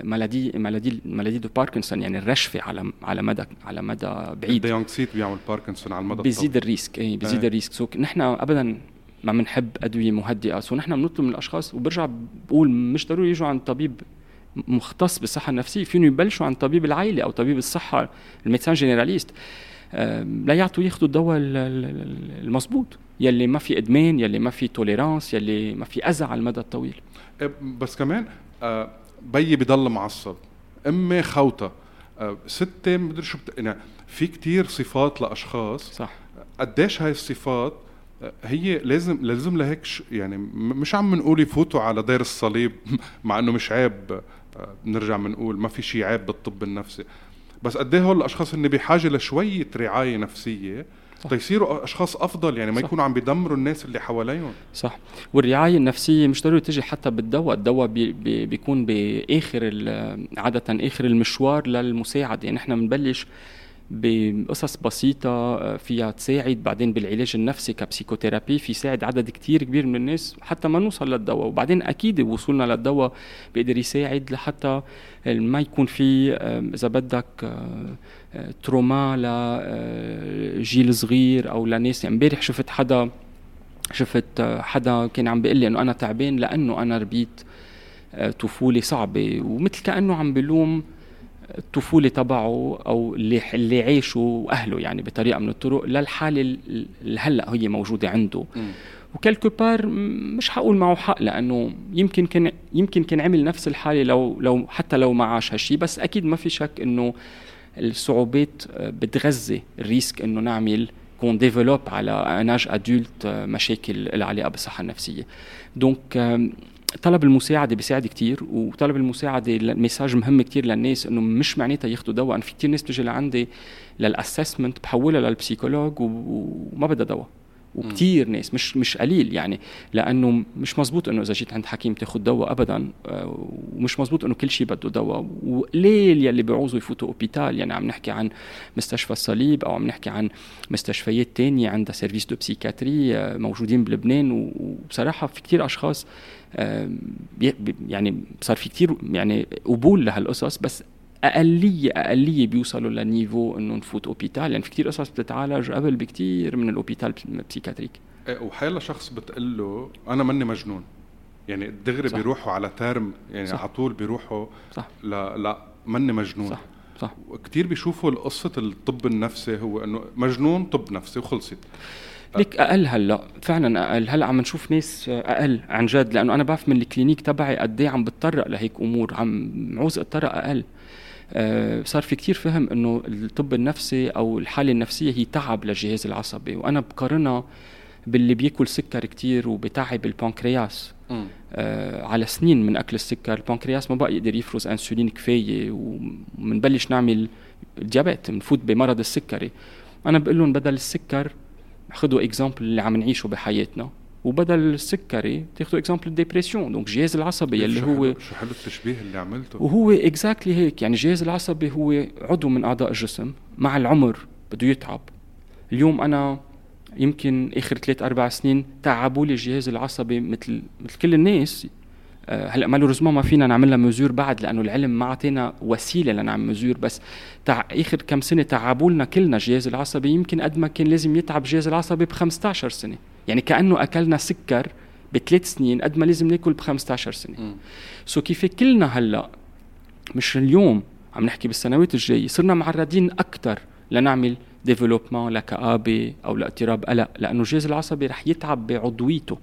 maladie maladie maladie de Parkinson يعني الرجفة على على مدى على مدى بعيد. ال Deanxit بيعمل باركنسون على المدى بيزيد ال risque اي بيزيد ال risque. so نحن ابدا ما بنحب أدوية مهدئة. so نحن بنطلب من الأشخاص وبرجع بقول مش ضروري يجوا عند طبيب مختص بالصحة النفسية. فيهم يبلشوا عند طبيب العائلة أو طبيب الصحة ال médecin généraliste. لا يعطوا ياخذوا الدواء المضبوط يلي ما في إدمان يلي ما في tolérance يلي ما في أذى على المدى الطويل. إيه، بس كمان آه، بيي بضل معصب. أمي خوتة. آه، ستي مدري شو بت... يعني في كتير صفات لأشخاص. صح. قديش هاي الصفات آه، هي لازم لازم لهيك يعني مش عم نقول يفوتوا على دير الصليب مع إنه مش عيب. بنرجع بنقول ما في شيء عيب بالطب النفسي. بس قد إيه هول الأشخاص اللي بحاجة لشوية رعاية نفسية. تيصيروا أشخاص أفضل يعني ما صح. يكونوا عم بيدمروا الناس اللي حواليهم. صح. والرعاية النفسية مش ضروري تجي حتى بالدواء. الدواء بي بي بيكون بآخر عادة آخر المشوار للمساعدة. يعني إحنا بنبلش بقصص بسيطة آه، فيها تساعد بعدين بالعلاج النفسي ك psychothérapie في يساعد عدد كتير كبير من الناس حتى ما نوصل للدواء. وبعدين أكيد وصولنا للدواء بيقدر يساعد لحتى ما يكون في إذا بدك آه، آه، تروما لجيل صغير أو لناس. يعني امبارح شفت حدا شفت حدا كان عم بيقول لي إنه أنا تعبان لأنه أنا ربيت طفولة صعبة. ومثل كأنه عم بلوم الطفولة تبعه أو اللي اللي عاشه أهله يعني بطريقة من الطرق للحالة اللي هلأ هي موجودة عنده. و quelque part مش حقول معه حق لأنه يمكن كان يمكن كان عمل نفس الحالة لو لو حتى لو ما عاش هالشيء بس أكيد ما في شك إنه الصعوبات بتغذي ال risque إنه نعمل qu'on développe à un âge adulte مشاكل العلاقة بالصحة النفسية. donc طلب المساعدة بيساعد كتير وطلب المساعدة ال message مهم كتير للناس إنه مش معناتها ياخذوا دواء. أنا في كتير ناس بتجي لعندي لل assessment بحولها لل psychologue وما بدها دواء. وكثير ناس مش مش قليل يعني لأنه مش مزبوط إنه إذا جيت عند حكيم تاخذ دواء ابدا آه، ومش مزبوط إنه كل شيء بده دواء. وقليل يلي بيعوزوا يفوتوا hôpital يعني عم نحكي عن مستشفى الصليب أو عم نحكي عن مستشفيات تانية عندها service de psychiatrie موجودين بلبنان. وبصراحة في كثير أشخاص يعني صار في كثير يعني قبول لهالقصص بس اقليه أقلية بيوصلوا ل niveau انه نفوت hôpital. يعني في كثير قصص بتتعالج قبل بكثير من ال hôpital ال psychiatrique. إيه، وحيلا شخص بتقول له أنا ماني مجنون. يعني دغري بيروحوا على term يعني صح. على طول بيروحوا صح. لا لا ماني مجنون. صح. صح. كثير بيشوفوا قصه الطب النفسي هو إنه مجنون طب نفسي وخلصت. ليك أقل هلأ فعلا أقل. هلأ عم نشوف ناس أقل عن جد لأنه أنا بعرف من ال clinique تبعي قد إيه عم بتطرق لهيك أمور عم عاوز اتطرق أقل. صار في كتير فهم إنه الطب النفسي أو الحالة النفسية هي تعب للجهاز العصبي وأنا بقارنها باللي بياكل سكر كتير وبتعب البنكرياس. آه على سنين من أكل السكر البنكرياس ما بقى يقدر يفرز إنسولين كفاية ومنبلش نعمل diabète بنفوت بمرض السكري. أنا بقول لهم بدل السكر خذوا exemple اللي عم نعيشه بحياتنا. وبدل السكري تاخذوا exemple ال dépression donc الجهاز العصبي اللي هو شو حلو التشبيه اللي عملته؟ وهو exactly هيك. يعني الجهاز العصبي هو عضو من أعضاء الجسم مع العمر بده يتعب. اليوم أنا يمكن آخر ثلاث أربع سنين تعبوا لي الجهاز العصبي مثل مثل كل الناس. آه، هلا malheureusement ما فينا نعمل لها mesure بعد لأنه العلم ما أعطينا وسيلة لنعمل mesure بس تع... آخر كم سنة تعبوا لنا كلنا الجهاز العصبي. يمكن قد ما كان لازم يتعب الجهاز العصبي ب 15 سنة. يعني كأنه أكلنا سكر بثلاث سنين قد ما لازم ناكل ب 15 سنه. so كيف كلنا هلأ مش اليوم عم نحكي بالسنوات الجاية صرنا معرضين أكثر لنعمل développement لكآبة أو لاضطراب قلق لأنه الجهاز العصبي رح يتعب بعضويته.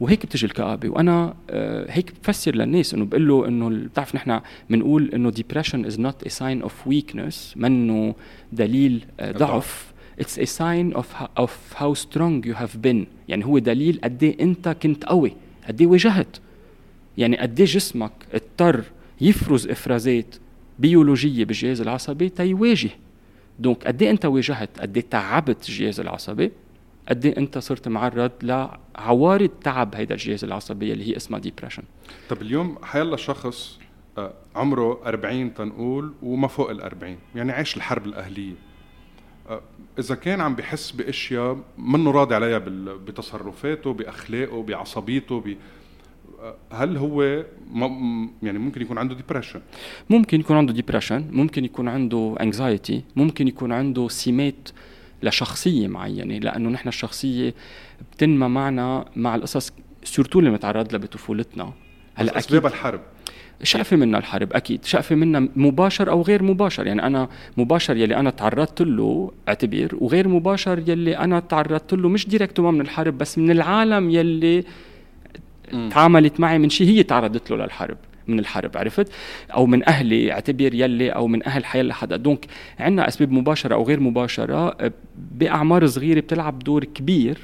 وهيك بتجي الكآبة. وأنا آه، هيك بفسر للناس إنه بقول له إنه بتعرف نحن بنقول إنه depression is not a sign of weakness منه دليل آه، ضعف. It's a sign of of how strong you have been. يعني هو دليل قد إيه أنت كنت قوي قد إيه واجهت. يعني قد إيه جسمك اضطر يفرز إفرازات بيولوجية بالجهاز العصبي تيواجه donc قد إيه أنت واجهت قد إيه تعبت الجهاز العصبي قد إيه أنت صرت معرض لعوارض تعب هيدا الجهاز العصبي اللي هي اسمها depression طب اليوم حيلا شخص آه، عمره 40 تنقول وما فوق ال 40 يعني عايش الحرب الأهلية. إذا كان عم بحس بأشياء منه راضي عليها بتصرفاته بأخلاقه بعصبيته هل هو يعني ممكن يكون عنده depression ممكن يكون عنده depression ممكن يكون عنده anxiety ممكن يكون عنده سمات لشخصية معينة لأنه نحن الشخصية بتنمى معنا مع القصص surtout اللي متعرض لها بطفولتنا. هلأ أسباب الحرب. شقفة منا الحرب أكيد شقفة منا مباشر أو غير مباشر. يعني أنا مباشر يلي أنا تعرضت له اعتبر وغير مباشر يلي أنا تعرضت له مش direct من الحرب بس من العالم يلي تعاملت معي من شيء هي تعرضت له للحرب من الحرب عرفت؟ أو من أهلي اعتبر يلي أو من أهل حيلا حدا donc عندنا أسباب مباشرة أو غير مباشرة بأعمار صغيرة بتلعب دور كبير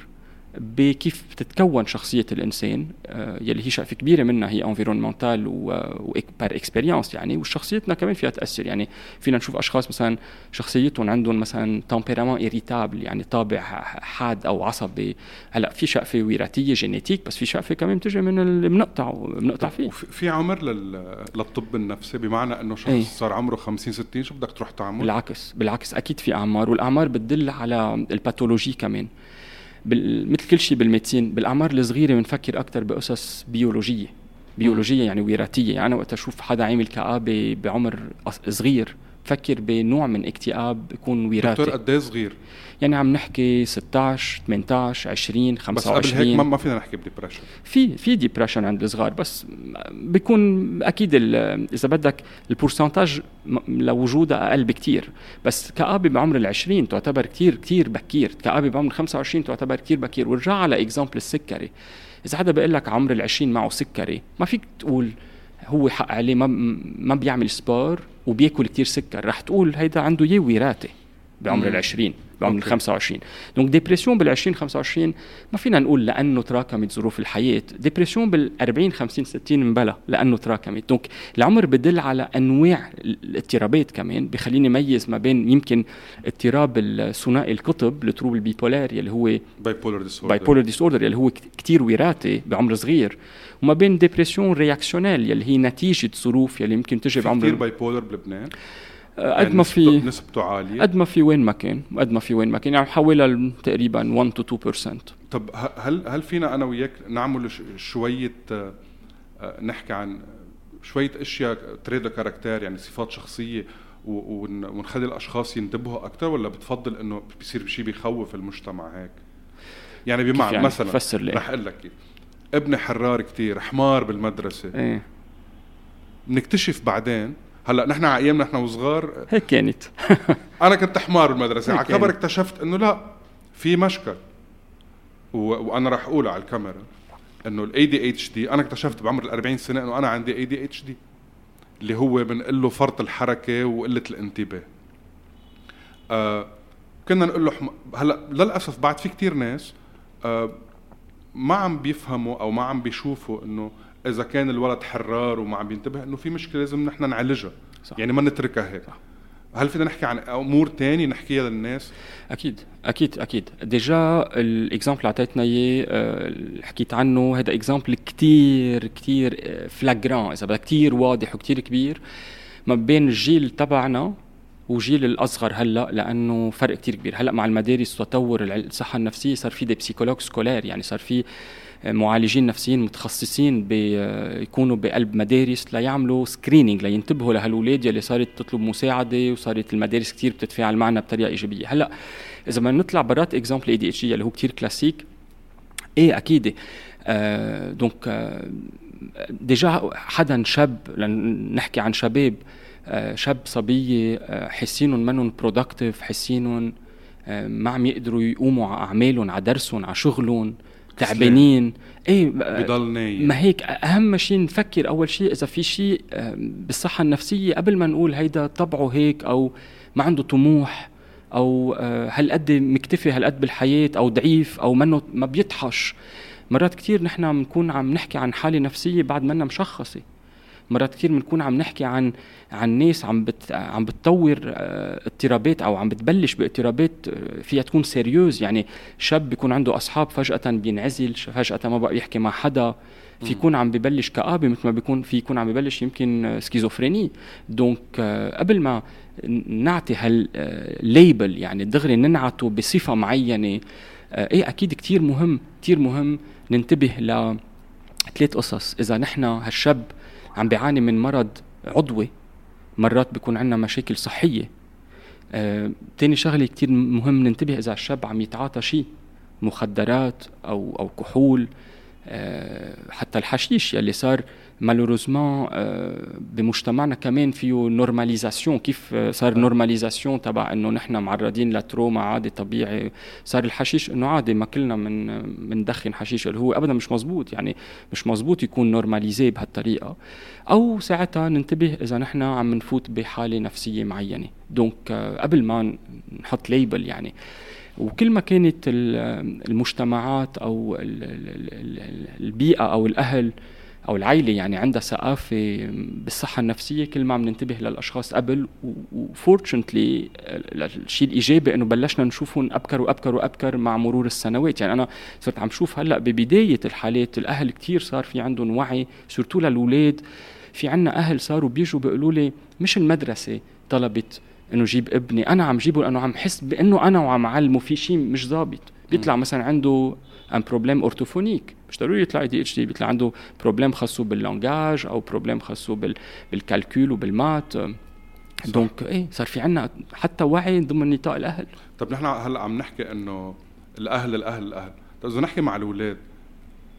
بكيف بتتكون شخصية الإنسان آه، يلي هي شقفه كبيرة منها هي environnementale و par expérience يعني وشخصيتنا كمان فيها تاثر يعني فينا نشوف أشخاص مثلا شخصيتهم عندهم مثلا tempérament irritable يعني طابع حاد أو عصبي. هلأ في شقفه وراثية génétique بس في شقفه كمان بتجي من اللي بنقطع بنقطع فيه. في عمر للطب النفسي بمعنى إنه شخص إيه؟ صار عمره 50 60 شو بدك تروح تعمل؟ بالعكس بالعكس أكيد في أعمار والأعمار بتدل على ال pathologie كمان. مثل كل شيء بال médecine بالأعمار الصغيرة بنفكر أكثر بقصص بيولوجية. بيولوجية يعني وراثيه يعني وقت أشوف حدا عامل كآبة بعمر صغير بفكر بنوع من اكتئاب بيكون وراثي دكتور قد إيه صغير؟ يعني عم نحكي 16 18 20 25 بس قبل هيك ما فينا نحكي ب depression في في depression عند الصغار بس بيكون أكيد إذا بدك ال pourcentage لوجودها أقل بكثير بس كآبة بعمر ال 20 تعتبر كثير كثير بكير. كآبة بعمر 25 تعتبر كثير بكير. ورجع على exemple السكري. إذا حدا بيقول لك عمر ال 20 معه سكري ما فيك تقول هو حق عليه ما ما بيعمل sport وبياكل كتير سكر. رح تقول هيدا عنده يا وراثه بعمر ال 20 بعمر ال 25 donc dépression بال 20 25 ما فينا نقول لأنه تراكمت ظروف الحياة. dépression بال 40 50 60 مبلا لأنه تراكمت. donc العمر بدل على أنواع الاضطرابات كمان بخليني ميز ما بين يمكن اضطراب الثنائي القطب ال trouble ال bipolaire يلي هو bipolar disorder bipolar disorder يلي هو كثير وراثي بعمر صغير. وما بين dépression réactionnelle يلي هي نتيجة ظروف يلي يمكن تجي بعمر كثير bipolar بلبنان. قد يعني ما في نسبته عالية؟ قد ما في وين ما كان قد ما في وين ما كان يعني حوالي تقريبا 1 to 2% طب هل هل فينا أنا وياك نعمل شوية آه، آه، نحكي عن شوية أشياء تريد كاركتير يعني صفات شخصية ونخلي الأشخاص ينتبهوا أكثر ولا بتفضل إنه بيصير شيء بيخوف المجتمع هيك؟ يعني بمعنى يعني؟ مثلا فسر لي. رح أقول لك ابني حرار كثير حمار بالمدرسة. إيه. بنكتشف بعدين هلا نحن على أيامنا نحن وصغار. هيك كانت. أنا كنت حمار بالمدرسة على كبر اكتشفت إنه لا في مشكل. و... وأنا راح أقول على الكاميرا إنه ال ADHD أنا اكتشفت بعمر ال 40 سنة إنه أنا عندي ADHD اللي هو بنقول له فرط الحركة وقلة الانتباه. آه كنا نقول له حم... هلا للأسف بعد في كتير ناس آه ما عم بيفهموا أو ما عم بيشوفوا إنه إذا كان الولد حرار وما عم بينتبه إنه في مشكلة لازم نحن نعالجها صح. يعني ما نتركها هيك صح. هل فينا نحكي عن أمور تانية نحكيها للناس؟ أكيد أكيد أكيد déjà ال exemple اللي اعطيتنا اياه حكيت عنه هذا exemple كثير كثير flagrant إذا بدك كثير واضح وكثير كبير ما بين الجيل تبعنا وجيل الأصغر هلأ لأنه فرق كثير كبير. هلأ مع المدارس وتطور الصحة النفسية صار في des psychologues scolaires يعني صار في معالجين نفسيين متخصصين بيكونوا بقلب مدارس ليعملوا screening لينتبهوا لهالولاد يلي صارت تطلب مساعدة وصارت المدارس كثير بتتفاعل معنا بطريقة إيجابية. هلأ إذا بدنا نطلع برات exemple ADHD اللي هو كثير كلاسيك إيه أكيد آه donc آه déjà حدا شاب لنحكي عن شباب آه، شاب صبيه آه، حاسينهم منهم productifs حاسينهم ما عم يقدروا يقوموا على أعمالهم على درسهم على شغلهم تعبانين. إيه بضل نايم. ما هيك أهم شيء نفكر أول شيء إذا في شيء بالصحة النفسية قبل ما نقول هيدا طبعه هيك أو ما عنده طموح أو هالقد مكتفي هالقد بالحياة أو ضعيف أو منه ما بيطحش. مرات كثير نحن بنكون عم نحكي عن حالة نفسية بعد منا مشخصة. مرات كثير بنكون عم نحكي عن عن ناس عم بت عم بتطور آه، اضطرابات أو عم بتبلش باضطرابات آه، فيها تكون sérieuse يعني شاب بيكون عنده أصحاب فجأة بينعزل فجأة ما بقى يحكي مع حدا. في يكون عم ببلش كآبة مثل ما بيكون في يكون عم ببلش يمكن schizophrénie donc آه، قبل ما نعطي هال label يعني دغري ننعته بصفة معينة إيه أكيد كتير مهم كتير مهم ننتبه ل ثلاث قصص. إذا نحن هالشاب عم بيعاني من مرض عضوي. مرات بيكون عندنا مشاكل صحية. آه، تاني شغلة كتير مهم ننتبه إذا الشاب عم يتعاطى شيء مخدرات أو أو كحول. حتى الحشيش يلي صار malheureusement آه، بمجتمعنا كمان فيه normalisation كيف صار normalisation تبع إنه نحن معرضين ل trauma عادي طبيعي؟ صار الحشيش إنه عادي ما كلنا من بندخن حشيش اللي هو ابدا مش مزبوط يعني مش مزبوط يكون normalisé بهالطريقة. أو ساعتها ننتبه إذا نحن عم نفوت بحالة نفسية معينة. donc قبل ما نحط label يعني. وكل ما كانت المجتمعات أو البيئة أو الأهل أو العائله يعني عندها ثقافة بالصحة النفسية كل ما عم ننتبه للأشخاص قبل. و fortunately الشيء الإيجابي إنه بلشنا نشوفهم أبكر وأبكر وأبكر مع مرور السنوات. يعني أنا صرت عم شوف هلأ ببداية الحالات الأهل كثير صار في عندهم وعي surtout للاولاد في عنا أهل صاروا بيجوا بيقولوا لي مش المدرسة طلبت إنه جيب ابني. أنا عم جيبه لأنه عم حس بإنه أنا وعم علمه في شيء مش ظابط بيطلع مثلا عنده un problème orthophonique مش ضروري يطلع ADHD. بيطلع عنده problème خاصه بال langage أو problème خاصه بال بال calcul وبال maths donc إيه صار في عنا حتى وعي ضمن نطاق الأهل. طب نحن هلأ عم نحكي إنه الأهل الأهل الأهل. طب إذا نحكي مع الأولاد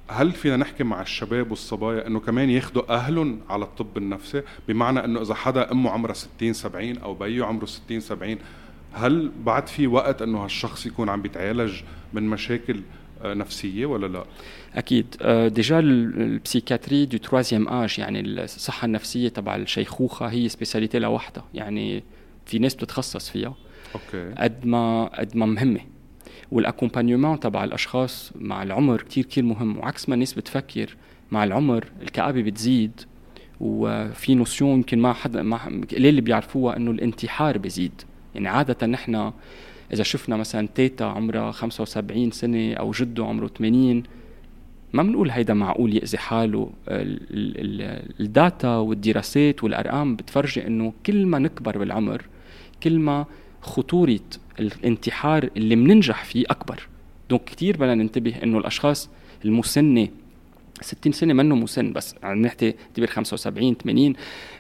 هل فينا نحكي مع الشباب والصبايا إنه كمان ياخذوا أهلهم على الطب النفسي؟ بمعنى إنه إذا حدا أمه عمرها 60 70 أو بيو عمره 60 70 هل بعد في وقت إنه هالشخص يكون عم بيتعالج من مشاكل آه، نفسية ولا لا؟ أكيد. آه، déjà ال psychiatrie du troisième âge يعني الصحة النفسية تبع الشيخوخة هي spécialité لوحدها يعني في ناس بتتخصص فيها. okay. قد ما قد ما مهمة. وال accompagnement تبع الأشخاص مع العمر كتير كتير مهم وعكس ما الناس بتفكر مع العمر الكآبة بتزيد وفي notion يمكن ما حدا ما قليل اللي بيعرفوها إنه الانتحار بزيد. يعني عادة نحن إذا شفنا مثلا تيتا عمرها 75 سنة أو جده عمره 80 ما بنقول هيدا معقول يأذي حاله. ال data والدراسات والأرقام بتفرجي إنه كل ما نكبر بالعمر كل ما خطورة الانتحار اللي بننجح فيه أكبر donc كثير بدنا ننتبه إنه الأشخاص المسنة 60 سنة منه مسن بس عم نحكي اعتبر 75 80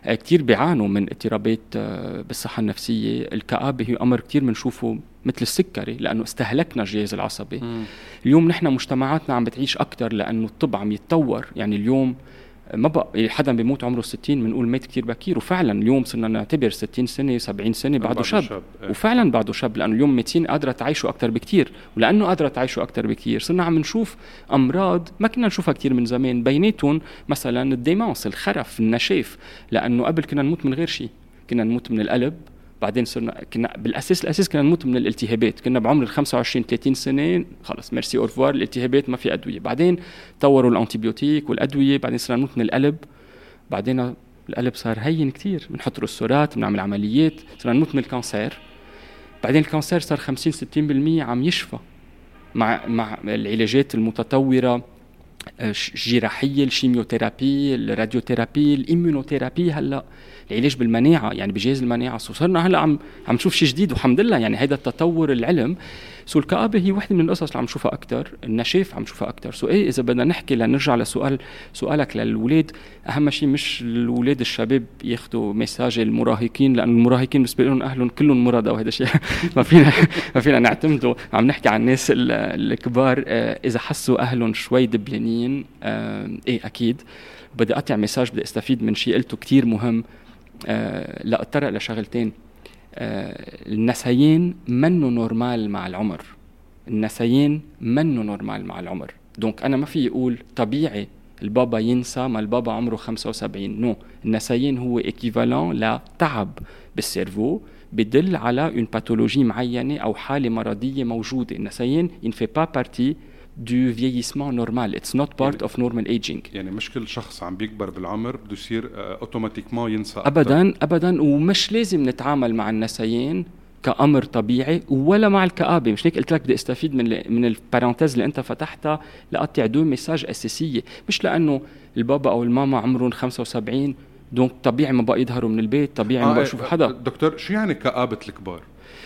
كثير بيعانوا من اضطرابات آه، بالصحة النفسية، الكآبة هي أمر كثير بنشوفه مثل السكري لأنه استهلكنا الجهاز العصبي. م. اليوم نحن مجتمعاتنا عم بتعيش أكثر لأنه الطب عم يتطور، يعني اليوم ما بقى حدا بيموت عمره 60 بنقول مات كثير بكير. وفعلا اليوم صرنا نعتبر 60 سنة 70 سنة بعده شاب, شاب. إيه. وفعلا بعده شاب لأنه اليوم ميتين قادرة تعيشوا أكثر بكثير ولأنه قادرة تعيشوا أكثر بكثير صرنا عم نشوف أمراض ما كنا نشوفها كثير من زمان. بيناتهم مثلا ال démence الخرف النشاف. لأنه قبل كنا نموت من غير شيء. كنا نموت من القلب بعدين صرنا كنا بالأساس الأساس كنا نموت من الالتهابات. كنا بعمر ال 25 30 سنة خلص merci au revoir الالتهابات ما في أدوية. بعدين طوروا ال antibiotique والأدوية بعدين صرنا نموت من القلب. بعدين القلب صار هين كثير بنحط رسورات بنعمل عمليات. صرنا نموت من ال cancer. بعدين ال cancer صار 50 60% عم يشفى مع مع العلاجات المتطورة الجراحيه ال chimiothérapie ال radiothérapie ال immunothérapie هلأ. العلاج بالمناعه يعني بجهاز المناعه صرنا هلأ عم عم نشوف شيء جديد والحمد لله يعني هذا التطور العلم. so الكآبة هي وحدة من القصص اللي عم نشوفها أكثر النشاف عم نشوفها أكثر so إيه إذا بدنا نحكي لنرجع لسؤال سؤالك للولاد. أهم شيء مش الاولاد الشباب ياخذوا message المراهقين لأنه المراهقين بالنسبة لهم أهلهم كلهم مرضى وهذا الشيء ما فينا ما فينا نعتمده. عم نحكي عن الناس الكبار. آه، إذا حسوا أهلهم شوي دبلانين آه، إيه أكيد. بدي أقطع message بدي أستفيد من شيء قلته كثير مهم. آه لا اتطرق لشغلتين آه النسيان منه normal مع العمر. النسيان منه normal مع العمر. donc أنا ما في أقول طبيعي البابا ينسى ما البابا عمره 75 non النسيان هو équivalent لتعب بال cerveau بدل على une pathologie معينة أو حالة مرضية موجودة. النسيان ne fait pas partie du vieillissement normal it's not part of normal aging يعني مش كل شخص عم بيكبر بالعمر بده يصير automatiquement ينسى ابدا ابدا ومش لازم نتعامل مع النسيان كأمر طبيعي ولا مع الكآبة. مش هيك قلت لك بدي استفيد من من ال parenthèse اللي أنت فتحتها لأقطع deux messages أساسية. مش لأنه البابا أو الماما عمرهم 75 donc طبيعي ما بقى يظهروا من البيت طبيعي ما بقى يشوفوا حدا. دكتور شو يعني كآبة الكبار؟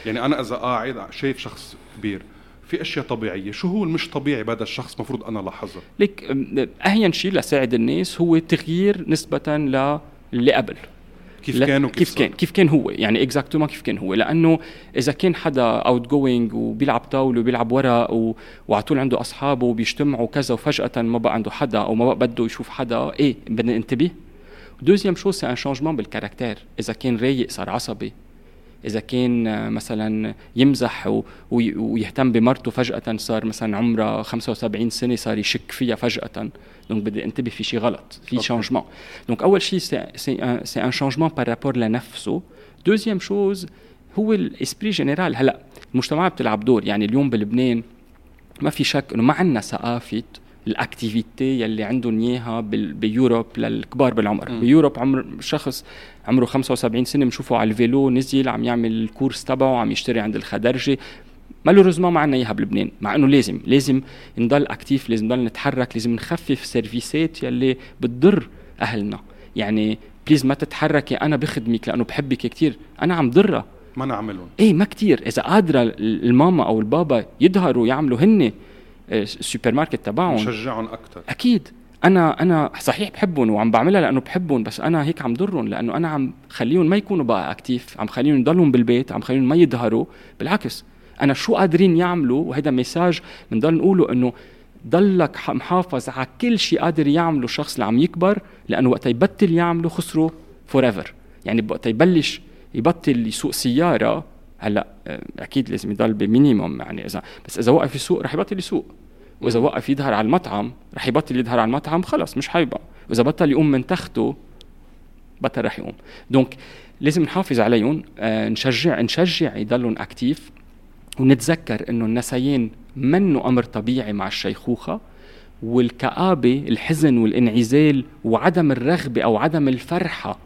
يعني أنا إذا قاعد شايف شخص كبير في أشياء طبيعية. شو هو المش طبيعي بهذا الشخص مفروض أنا لاحظها ليك أهون شيء لساعد الناس هو تغيير نسبة للي قبل. كيف كان وكيف كيف كان كيف كان هو يعني exactement كيف كان هو. لأنه إذا كان حدا outgoing وبيلعب طاولة وبيلعب ورق و... وعلى طول عنده أصحابه وبيجتمعوا كذا وفجأة ما بقى عنده حدا أو ما بقى بده يشوف حدا إيه بدنا ننتبه. deuxième chose c'est un changement بال caractère إذا كان رايق صار عصبي. إذا كان مثلا يمزح ويهتم بمرته فجأة صار مثلا عمرها 75 سنة صار يشك فيها فجأة. donc بدي انتبه في شيء غلط في changement donc أول شيء c'est un changement par rapport لنفسه. deuxième chose هو الإسبري جينيرال هلا المجتمع بتلعب دور. يعني اليوم بلبنان ما في شك إنه ما عندنا ثقافة الأكتيفيتي يلي عندهم إياها بيوروب للكبار بالعمر. م. بيوروب عمر شخص عمره 75 سنة بنشوفه على الفيلو نزل عم يعمل الكورس تبعه عم يشتري عند الخدرجة. مالوريزمون ما عندنا إياها بلبنان مع إنه لازم لازم نضل أكتيف لازم نضل نتحرك لازم نخفف سيرفيسات يلي بتضر أهلنا. يعني please ما تتحركي أنا بخدمك لأنه بحبك كثير أنا عم ضرها. ما نعملهم. إيه ما كثير إذا قادرة الماما أو البابا يظهروا يعملوا هن السوبر ماركت تبعهم. نشجعهم أكثر أكيد. أنا أنا صحيح بحبهم وعم بعملها لأنه بحبهم بس أنا هيك عم ضرهم لأنه أنا عم خليهم ما يكونوا بقى active عم خليهم يضلهم بالبيت عم خليهم ما يظهروا. بالعكس أنا شو قادرين يعملوا؟ وهذا message بنضل نقوله إنه ضلك محافظ على كل شيء قادر يعمله الشخص اللي عم يكبر لأنه وقت يبطل يعمله خسره forever يعني وقت يبلش يبطل يسوق سيارة هلا آه، أكيد لازم يضل ب minimum يعني إذا بس إذا وقف يسوق رح يبطل يسوق. وإذا وقف يظهر على المطعم رح يبطل يظهر على المطعم خلص مش حيبقى وإذا بطل يقوم من تخته بطل رح يقوم. donc لازم نحافظ عليهم آه نشجع نشجع يضلوا active ونتذكر إنه النسيان منه أمر طبيعي مع الشيخوخة والكآبة الحزن والانعزال وعدم الرغبة أو عدم الفرحة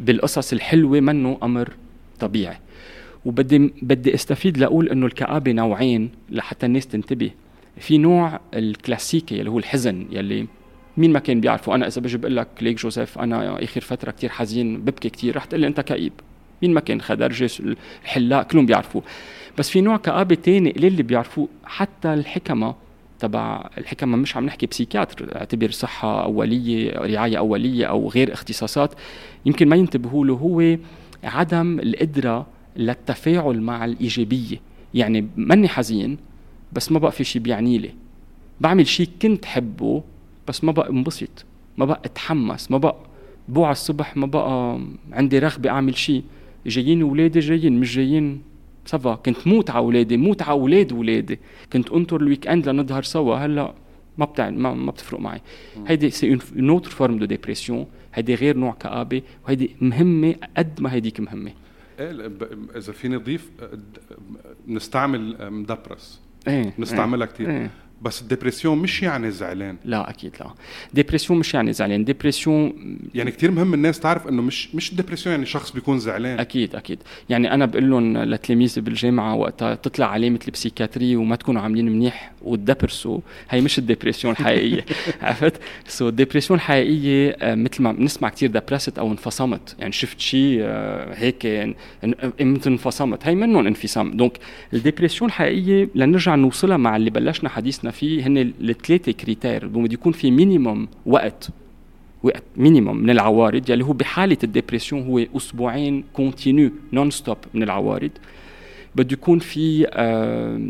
بالقصص الحلوة منه أمر طبيعي. وبدي بدي استفيد لأقول إنه الكآبة نوعين لحتى الناس تنتبه. في نوع الكلاسيكي اللي هو الحزن يلي مين ما كان بيعرفه. أنا إذا بجي بقول لك ليك جوزيف أنا آخر فترة كتير حزين ببكي كتير. رح تقول لي أنت كئيب. مين ما كان خدرجه الحلاق كلهم بيعرفوه. بس في نوع كآبة تاني قليل اللي بيعرفوه. حتى الحكمة تبع الحكمة مش عم نحكي بسيكاتر اعتبر صحة أولية رعاية أولية أو غير اختصاصات. يمكن ما ينتبهوا له هو عدم القدرة للتفاعل مع الإيجابية. يعني ماني حزين بس ما بقى في شيء بيعني لي. بعمل شيء كنت حبه بس ما بقى انبسط ما بقى اتحمس ما بقى بوعى الصبح ما بقى عندي رغبة أعمل شيء جايين ولادي جايين مش جايين. ça va كنت موت على اولادي موت على أولاد اولادي كنت انطر ال weekend لنظهر سوا هلا ما بتاع ما, ما بتفرق معي. هيدي c'est une autre forme de dépression هيدي غير نوع كآبة وهيدي مهمة قد ما هيديك مهمة. إيه إذا فيني اضيف نستعمل م déprimé. إيه نستعملها كثير إيه. بس ال dépression مش يعني زعلان. لا أكيد لا. dépression مش يعني زعلان. dépression يعني كثير مهم الناس تعرف إنه مش مش dépression يعني شخص بيكون زعلان. أكيد أكيد. يعني أنا بقول لهم لتلاميذي بالجامعة وقتها تطلع علامه ال psychiatrie وما تكونوا عاملين منيح وتدبرسوا. هي مش ال dépression الحقيقيه عرفت؟ so ال dépression الحقيقيه آه، مثل ما بنسمع كثير دبرست أو انفصمت. يعني شفت شيء آه، هيك إمتى انفصمت. هي منهم انفصام. donc ال dépression الحقيقيه لنرجع نوصلها مع اللي بلشنا حديثنا فيه هن الثلاثه critères بده يكون في minimum وقت وقت minimum من العوارض يلي هو بحالة ال dépression هو أسبوعين continu non-stop من العوارض. بده يكون في آه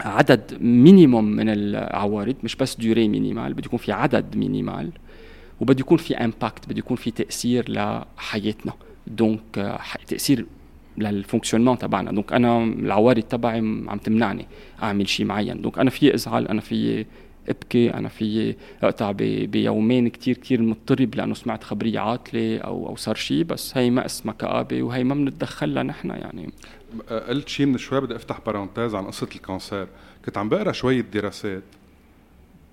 عدد minimum من العوارض مش بس دوري minimal بده يكون في عدد minimal وبده يكون في impact بده يكون في تأثير لحياتنا. donc تأثير لل fonctionnement تبعنا. donc أنا العوارض تبعي عم تمنعني أعمل شيء معين. donc أنا في أزعل أنا في أبكي أنا في أقطع بيومين كتير كتير مضطرب لأنه سمعت خبرية عاطلة أو أو صار شيء بس هي ما اسمها كابه وهي ما بنتدخلها نحن يعني. قلت شيء من شوي بدي أفتح parenthèse عن قصة ال cancer كنت عم بقرأ شوية دراسات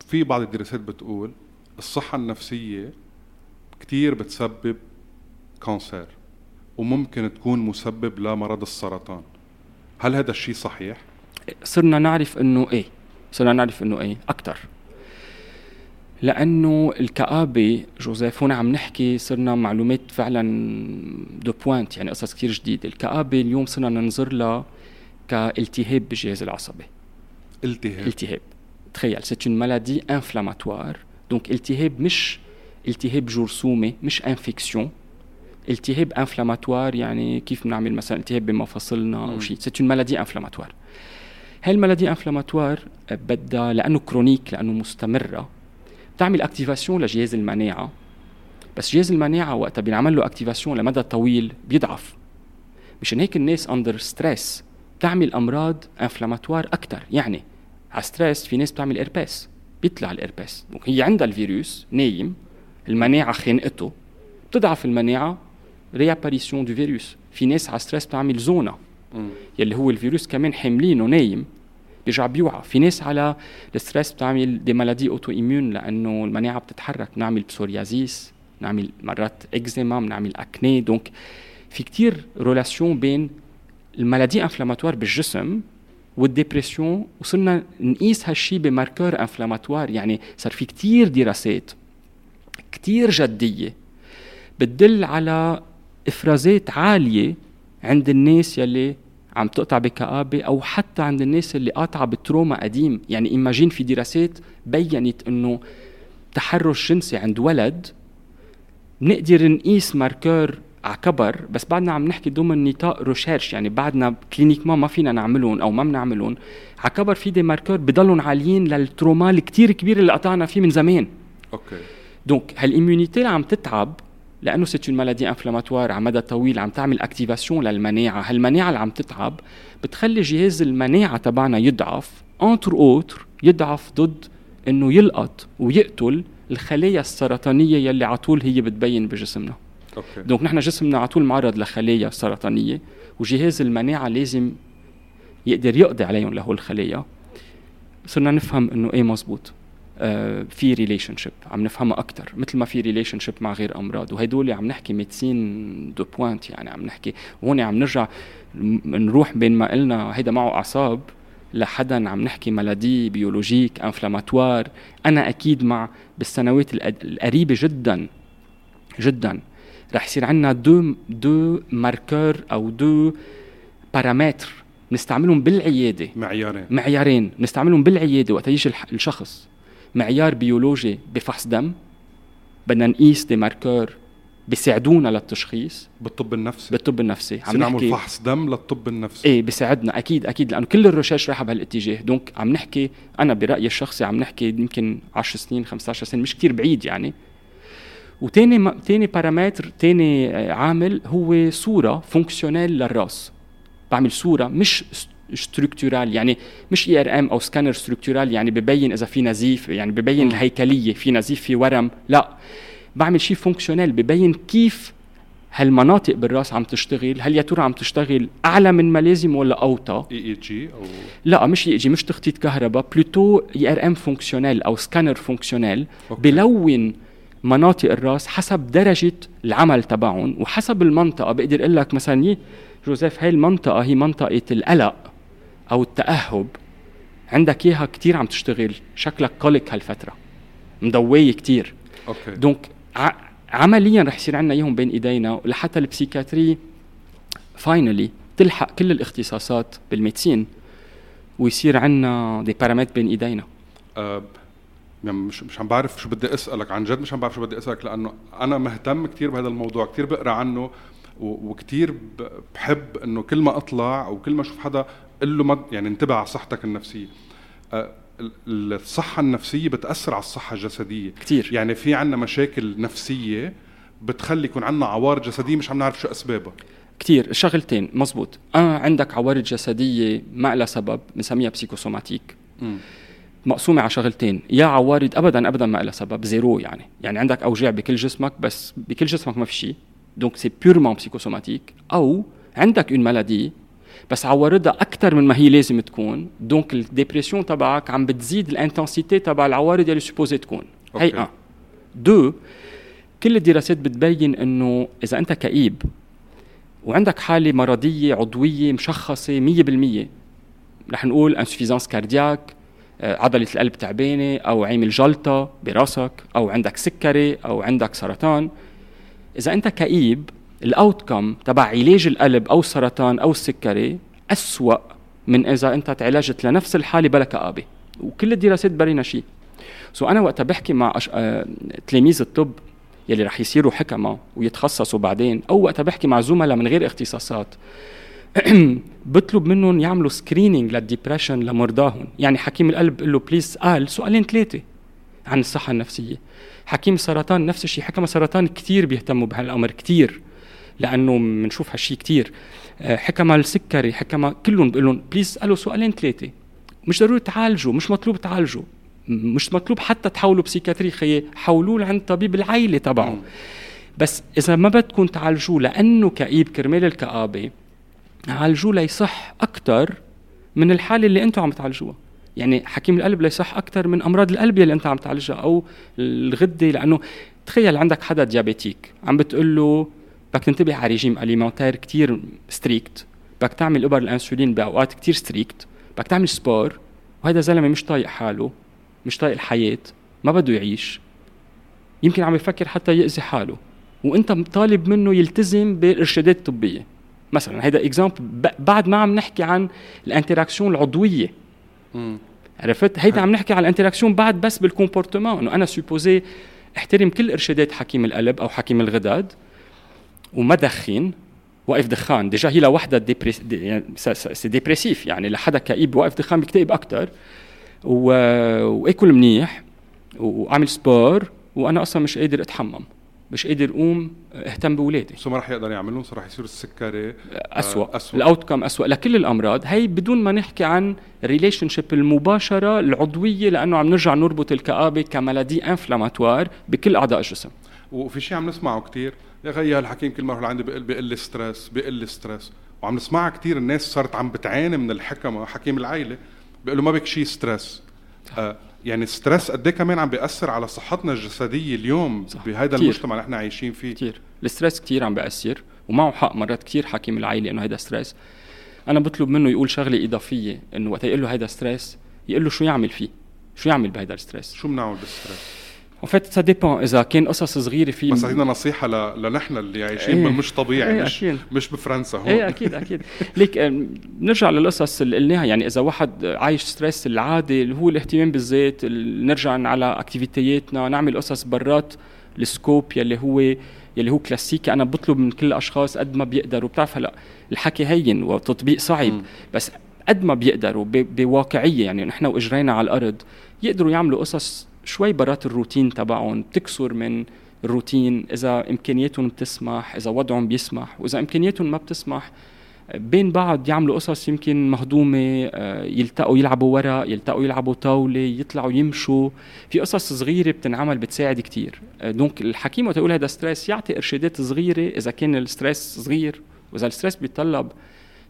في بعض الدراسات بتقول الصحة النفسية كتير بتسبب cancer وممكن تكون مسبب لمرض السرطان. هل هذا الشيء صحيح؟ صرنا نعرف إنه إيه. صرنا نعرف إنه إيه. أكثر لأنه الكآبة جوزيف هون عم نحكي صرنا معلومات فعلا de pointe يعني قصص كثير جديدة، الكآبة اليوم صرنا ننظر لها كالتهاب بالجهاز العصبي التهاب. التهاب. تخيل c'est une maladie inflammatoire donc التهاب مش التهاب جرثومي مش infection التهاب inflammatoire يعني كيف بنعمل مثلا التهاب بمفاصلنا أو شيء. c'est une maladie inflammatoire هاي ال maladie inflammatoire بدها لأنه chronique لأنه مستمرة. بتعمل activation لجهاز المناعة. بس جهاز المناعة وقتها بينعمل له activation لمدى طويل بيضعف. مشان هيك الناس under stress بتعمل أمراض inflammatoires أكثر يعني على stress في ناس بتعمل herpès بيطلع ال herpès donc هي عندها الفيروس نايم المناعة خانقته. بتضعف المناعة réapparition du virus في ناس على stress بتعمل zona يلي هو الفيروس كمان حاملينه نايم بيرجع بيوعى في ناس على ال stress بتعمل des maladies auto-immunes لأنه المناعه بتتحرك بنعمل psoriasis نعمل مرات eczéma بنعمل acné donc في كتير relation بين ال maladies inflammatoires بالجسم وال dépression وصلنا نقيس هالشي ب marqueurs inflammatoires يعني صار في كتير دراسات كتير جديه بتدل على إفرازات عالية عند الناس يلي عم تقطع بكآبة أو حتى عند الناس اللي قاطعة ب trauma قديم. يعني imagine في دراسات بينت أنه تحرش جنسي عند ولد نقدر نقيس marqueurs على كبر بس بعدنا عم نحكي ضمن نطاق recherche يعني بعدنا cliniquement ما فينا نعملهم أو ما بنعملهم. على كبر في des marqueurs بضلهم عاليين لل trauma الكتير كبير اللي قطعنا فيه من زمان. okay. donc هال immunité اللي عم تتعب لأنه c'est une maladie inflammatoire على مدى طويل عم تعمل activation للمناعة. هالمناعة اللي عم تتعب بتخلي جهاز المناعة تبعنا يضعف. entre autres يضعف ضد إنه يلقط ويقتل الخلايا السرطانية يلي على طول هي بتبين بجسمنا. okay. donc نحن جسمنا على طول معرض لخلايا سرطانية وجهاز المناعة لازم يقدر يقضي عليهم لهول الخلايا. صرنا نفهم إنه إيه مزبوط. في relationship عم نفهمها أكثر مثل ما في relationship مع غير أمراض. وهدول عم نحكي médecine de pointe يعني عم نحكي هون عم نرجع نروح بين ما قلنا هيدا معه أعصاب لحدا عم نحكي maladie biologique inflammatoire أنا أكيد مع بالسنوات القريبة جدا جدا رح يصير عندنا de deux marqueurs أو deux paramètres نستعملهم بالعيادة. معيارين. معيارين نستعملهم بالعيادة وقت يجي الشخص. معيار بيولوجي بفحص دم بدنا نقيس des marqueurs بيساعدونا للتشخيص. بالطب النفسي. بالطب النفسي. عم نعمل فحص دم للطب النفسي. إيه بيساعدنا أكيد أكيد لأنه كل ال research رايحة بهالاتجاه. donc عم نحكي أنا برأيي الشخصي عم نحكي يمكن 10 سنين 15 سنة مش كتير بعيد يعني. وتاني ما تاني بارامتر تاني عامل هو صورة fonctionnelle للرأس. بعمل صورة مش structurale يعني مش IRM أو scanner structurale يعني ببين إذا في نزيف يعني ببين الهيكلية في نزيف في ورم. لا بعمل شيء fonctionnelle ببين كيف هالمناطق بالرأس عم تشتغل هل يا ترى عم تشتغل أعلى من ما لازم ولا أوطى؟ EEG أو؟ لا مش EEG مش تخطيط كهرباء plutôt IRM fonctionnelle أو scanner fonctionnel بلون مناطق الرأس حسب درجة العمل تبعهم وحسب المنطقة. بقدر أقول لك مثلا جوزيف هاي المنطقة هي منطقة القلق. أو التأهب. عندك إياها كتير عم تشتغل. شكلك قلق هالفترة. مضوية كتير. okay. donc عمليا رح يصير عندنا اياهم بين إيدينا لحتى ال psychiatrie finally تلحق كل الاختصاصات بال médecine. ويصير عندنا des paramètres بين إيدينا. آه يعني مش مش عم بعرف شو بدي أسألك. عن جد مش عم بعرف شو بدي أسألك لأنه أنا مهتم كثير بهذا الموضوع. كثير بقرأ عنه وكثير بحب إنه كل ما أطلع أو كل ما أشوف حدا قل له ما يعني انتبه على صحتك النفسية. آه، الصحة النفسية بتأثر على الصحة الجسدية. كتير. يعني في عنا مشاكل نفسية بتخلي يكون عنا عوارض جسدية مش عم نعرف شو أسبابها. كتير. شغلتين. مزبوط. آه عندك عوارض جسدية ما لها سبب بنسميها psychosomatique م. مقسومة على شغلتين. يا عوارض أبدا أبدا ما لها سبب. zéro يعني. يعني عندك أوجاع بكل جسمك بس بكل جسمك ما في شيء. donc c'est purement psychosomatique أو عندك une maladie بس عوارضها أكثر من ما هي لازم تكون. donc ال dépression تبعك عم بتزيد ال intensité تبع العوارض اللي supposées تكون. هي un, deux كل الدراسات بتبين إنه إذا أنت كئيب وعندك حالة مرضية عضوية مشخصة 100% رح نقول insuffisance cardiaque آه، عضلة القلب تعبانة أو عامل جلطة براسك أو عندك سكري أو عندك سرطان. إذا أنت كئيب ال outcome تبع علاج القلب أو السرطان أو السكري أسوأ من إذا أنت تعالجت لنفس الحالة بلا كآبة. وكل الدراسات برينا شيء so أنا وقتها بحكي مع أش... آه... تلاميذ الطب يلي رح يصيروا حكمة ويتخصصوا بعدين أو وقتها بحكي مع زملاء من غير اختصاصات. بطلب منهم يعملوا screening لل depression لمرضاهم. يعني حكيم القلب بقول له please قال سؤالين ثلاثة عن الصحة النفسية. حكيم السرطان نفس الشيء حكم السرطان كثير بيهتموا بهالأمر كثير لأنه بنشوف هالشيء كثير آه، حكم السكري حكم كلهم بقول لهم please اسألوا سؤالين ثلاثة. مش ضروري تعالجوا مش مطلوب تعالجوا. مش مطلوب حتى تحولوا psychiatrie خيي حولوه لعند طبيب العائله تبعه بس إذا ما بدكم تعالجوه لأنه كئيب كرمال الكآبة عالجوه ليصح أكثر من الحالة اللي أنتم عم تعالجوها. يعني حكيم القلب ليصح أكثر من أمراض القلب اللي أنت عم تعالجها أو الغدة لأنه تخيل عندك حدا diabétique عم بتقول له بدك تنتبه على régime alimentaire كتير strict بدك تعمل ابر الإنسولين بأوقات كتير strict بدك تعمل sport وهذا زلمه مش طايق حاله مش طايق الحياة ما بده يعيش. يمكن عم يفكر حتى يأذي حاله. وإنت طالب منه يلتزم بالإرشادات الطبية. مثلا هيدا exemple بعد ما عم نحكي عن ال interaction العضوية. عرفت؟ هيدا عم نحكي عن ال interaction بعد بس بال comportement إنه أنا supposé أحترم كل إرشادات حكيم القلب أو حكيم الغدد وما دخن واقف دخان. déjà هي لوحدها dépress dé يعني c'est dépressif. يعني لحدا كئيب واقف دخان بيكتئب أكثر و... وأكل منيح وأعمل sport وأنا أصلا مش قادر أتحمم. مش قادر أقوم أهتم باولادي so ما رح يقدر يعملهم؟ so رح يصير السكري؟ اسوء, أسوأ. ال outcome اسوء لكل الأمراض. هي بدون ما نحكي عن relationship المباشرة العضوية لأنه عم نرجع نربط الكآبة ك maladie inflammatoire بكل أعضاء الجسم. وفي شيء عم نسمعه كثير يا غيا الحكيم كل مرة عندي بقل بقل stress بقل stress وعم نسمعها كثير الناس صارت عم بتعاني من الحكمه حكيم العائله بيقول له ما بك شيء stress آه يعني stress قد إيه كمان عم بيأثر على صحتنا الجسدية اليوم بهذا المجتمع اللي إحنا عايشين فيه. كثير ال stress كثير عم بياثر ومعه حق مرات كثير حكيم العائله إنه هذا stress أنا بطلب منه يقول شغلة إضافية إنه وقت يقول له هذا stress يقول له شو يعمل فيه؟ شو يعمل بهذا ال stress شو بنعمل بال stress en fait ça dépend اذا كان قصص صغيره في بس عطينا نصيحه ل... لنحن اللي عايشين إيه بالمش طبيعي إيه مش أكيد. مش بفرنسا هون إيه أكيد أكيد ليك نرجع للقصص اللي قلناها يعني إذا واحد عايش stress العادي اللي هو الاهتمام بالذات نرجع على activityياتنا نعمل قصص برات. ال scope يلي هو يلي هو كلاسيكي أنا بطلب من كل الأشخاص قد ما بيقدروا. بتعرف هلا الحكي هين وتطبيق صعب. م. بس قد ما بيقدروا بواقعية. يعني نحن وإجرينا على الأرض. يقدروا يعملوا قصص شوي برات الروتين تبعهم بتكسر من الروتين إذا إمكانياتهم بتسمح إذا وضعهم بيسمح وإذا إمكانياتهم ما بتسمح بين بعض يعملوا قصص يمكن مهضومة آه، يلتقوا يلعبوا ورق يلتقوا يلعبوا طاولة يطلعوا يمشوا. في قصص صغيرة بتنعمل بتساعد كتير. آه، donc الحكيم وقت يقول هذا stress يعطي إرشادات صغيرة إذا كان ال stress صغير. وإذا ال stress بيتطلب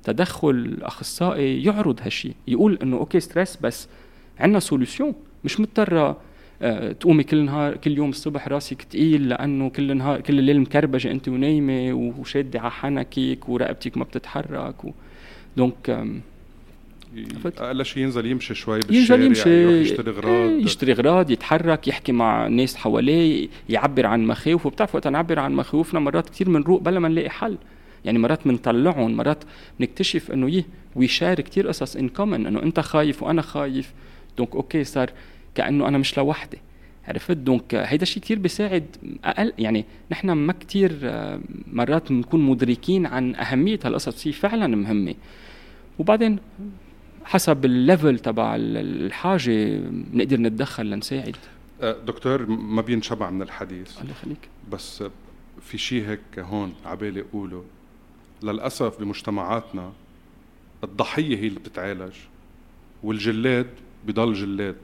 تدخل أخصائي يعرض هالشي يقول إنه okay stress بس عندنا solution مش مضطرة تقومي كل نهار كل يوم الصبح راسك تقيل لأنه كل نهار كل الليل مكربجة أنت ونايمة وشادة على حنكك ورقبتك ما بتتحرك و... دونك أقل شيء ينزل يمشي شوي بالشارع ينزل يمشي يروح يشتري اغراض إيه، يشتري اغراض يتحرك يحكي مع ناس حواليه يعبر عن مخاوفه. وبتعرف وقت نعبر عن مخاوفنا مرات كثير بنروق بلا ما نلاقي حل. يعني مرات بنطلعهم مرات بنكتشف إنه يه ويشار كثير قصص in common إنه أنت خايف وأنا خايف. donc okay صار كأنه أنا مش لوحدي. عرفت؟ donc هيدا الشيء كثير بيساعد أقل يعني نحن ما كثير آه، مرات بنكون مدركين عن أهمية هالقصص. هي فعلا مهمة. وبعدين حسب الليفل تبع الحاجة بنقدر نتدخل لنساعد. آه، دكتور ما بينشبع من الحديث. الله يخليك. بس في شيء هيك هون عبالي أقوله. للأسف بمجتمعاتنا الضحية هي اللي بتتعالج والجلاد بضل جلاد.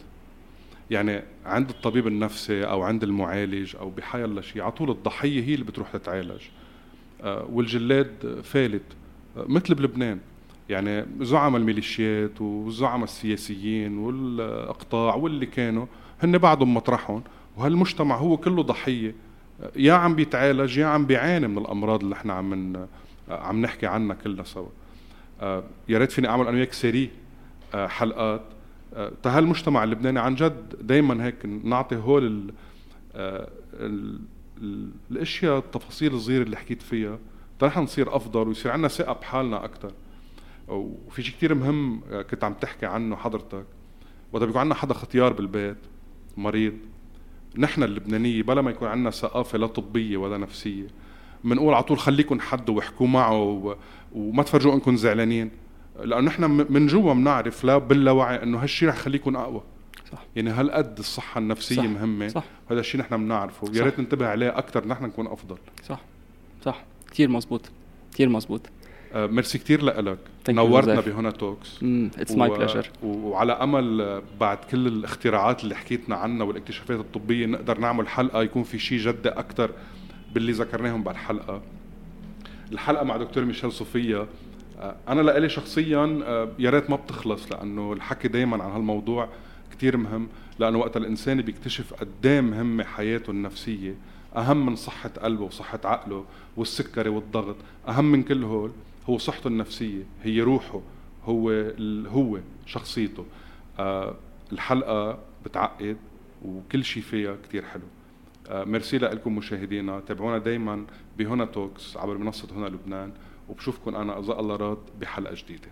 يعني عند الطبيب النفسي أو عند المعالج أو بحي الله شيء على طول الضحية هي اللي بتروح تتعالج. آه، والجلاد فالت آه، مثل بلبنان. يعني زعماء الميليشيات وزعماء السياسيين والأقطاع واللي كانوا هن بعضهم مطرحهم. وهالمجتمع هو كله ضحية. آه، يا عم بيتعالج يا عم بيعاني من الأمراض اللي إحنا عم عم نحكي عنها كلنا سوا. يا ريت فيني أعمل أنا وياك سيري حلقات. تهالمجتمع اللبناني عن جد دائما هيك نعطي هول ال ال الأشياء التفاصيل الصغيرة اللي حكيت فيها. نحن نصير أفضل ويصير عندنا ثقة بحالنا أكثر وفي شيء كثير مهم آه، كنت عم تحكي عنه حضرتك. وقت بيكون عندنا حدا ختيار بالبيت مريض نحن اللبنانية بلا ما يكون عندنا ثقافة لا طبية ولا نفسية بنقول على طول خليكم حد واحكوا معه وما تفرجوا انكم زعلانين. لأنه نحن من جوا بنعرف لا باللاوعي إنه هالشيء رح يخليكم أقوى. صح. يعني هالقد الصحة النفسية صح. مهمة. صح. هذا الشيء نحن بنعرفه. يا ريت ننتبه عليه أكثر نحن نكون أفضل. صح. صح. كثير مزبوط. كثير مزبوط. آه ميرسي كثير لك نورتنا بهنا Talks it's my pleasure وعلى أمل بعد كل الاختراعات اللي حكيتنا عنها والاكتشافات الطبية نقدر نعمل حلقة يكون في شيء جدي أكثر باللي ذكرناهم بالحلقة الحلقة مع دكتور ميشيل صوفيا أنا لإلي شخصيا آه، يا ريت ما بتخلص لأنه الحكي دائما عن هالموضوع كتير مهم لأنه وقت الإنسان بيكتشف قد مهمه حياته النفسية أهم من صحة قلبه وصحة عقله والسكري والضغط أهم من كل هول هو صحته النفسية هي روحه هو هو شخصيته. آه الحلقة بتعقد وكل شيء فيها كتير حلو. آه ميرسي لكم مشاهدينا تابعونا دايما بهنا Talks عبر منصة هنا لبنان. وبشوفكم أنا اذا الله راد بحلقة جديدة.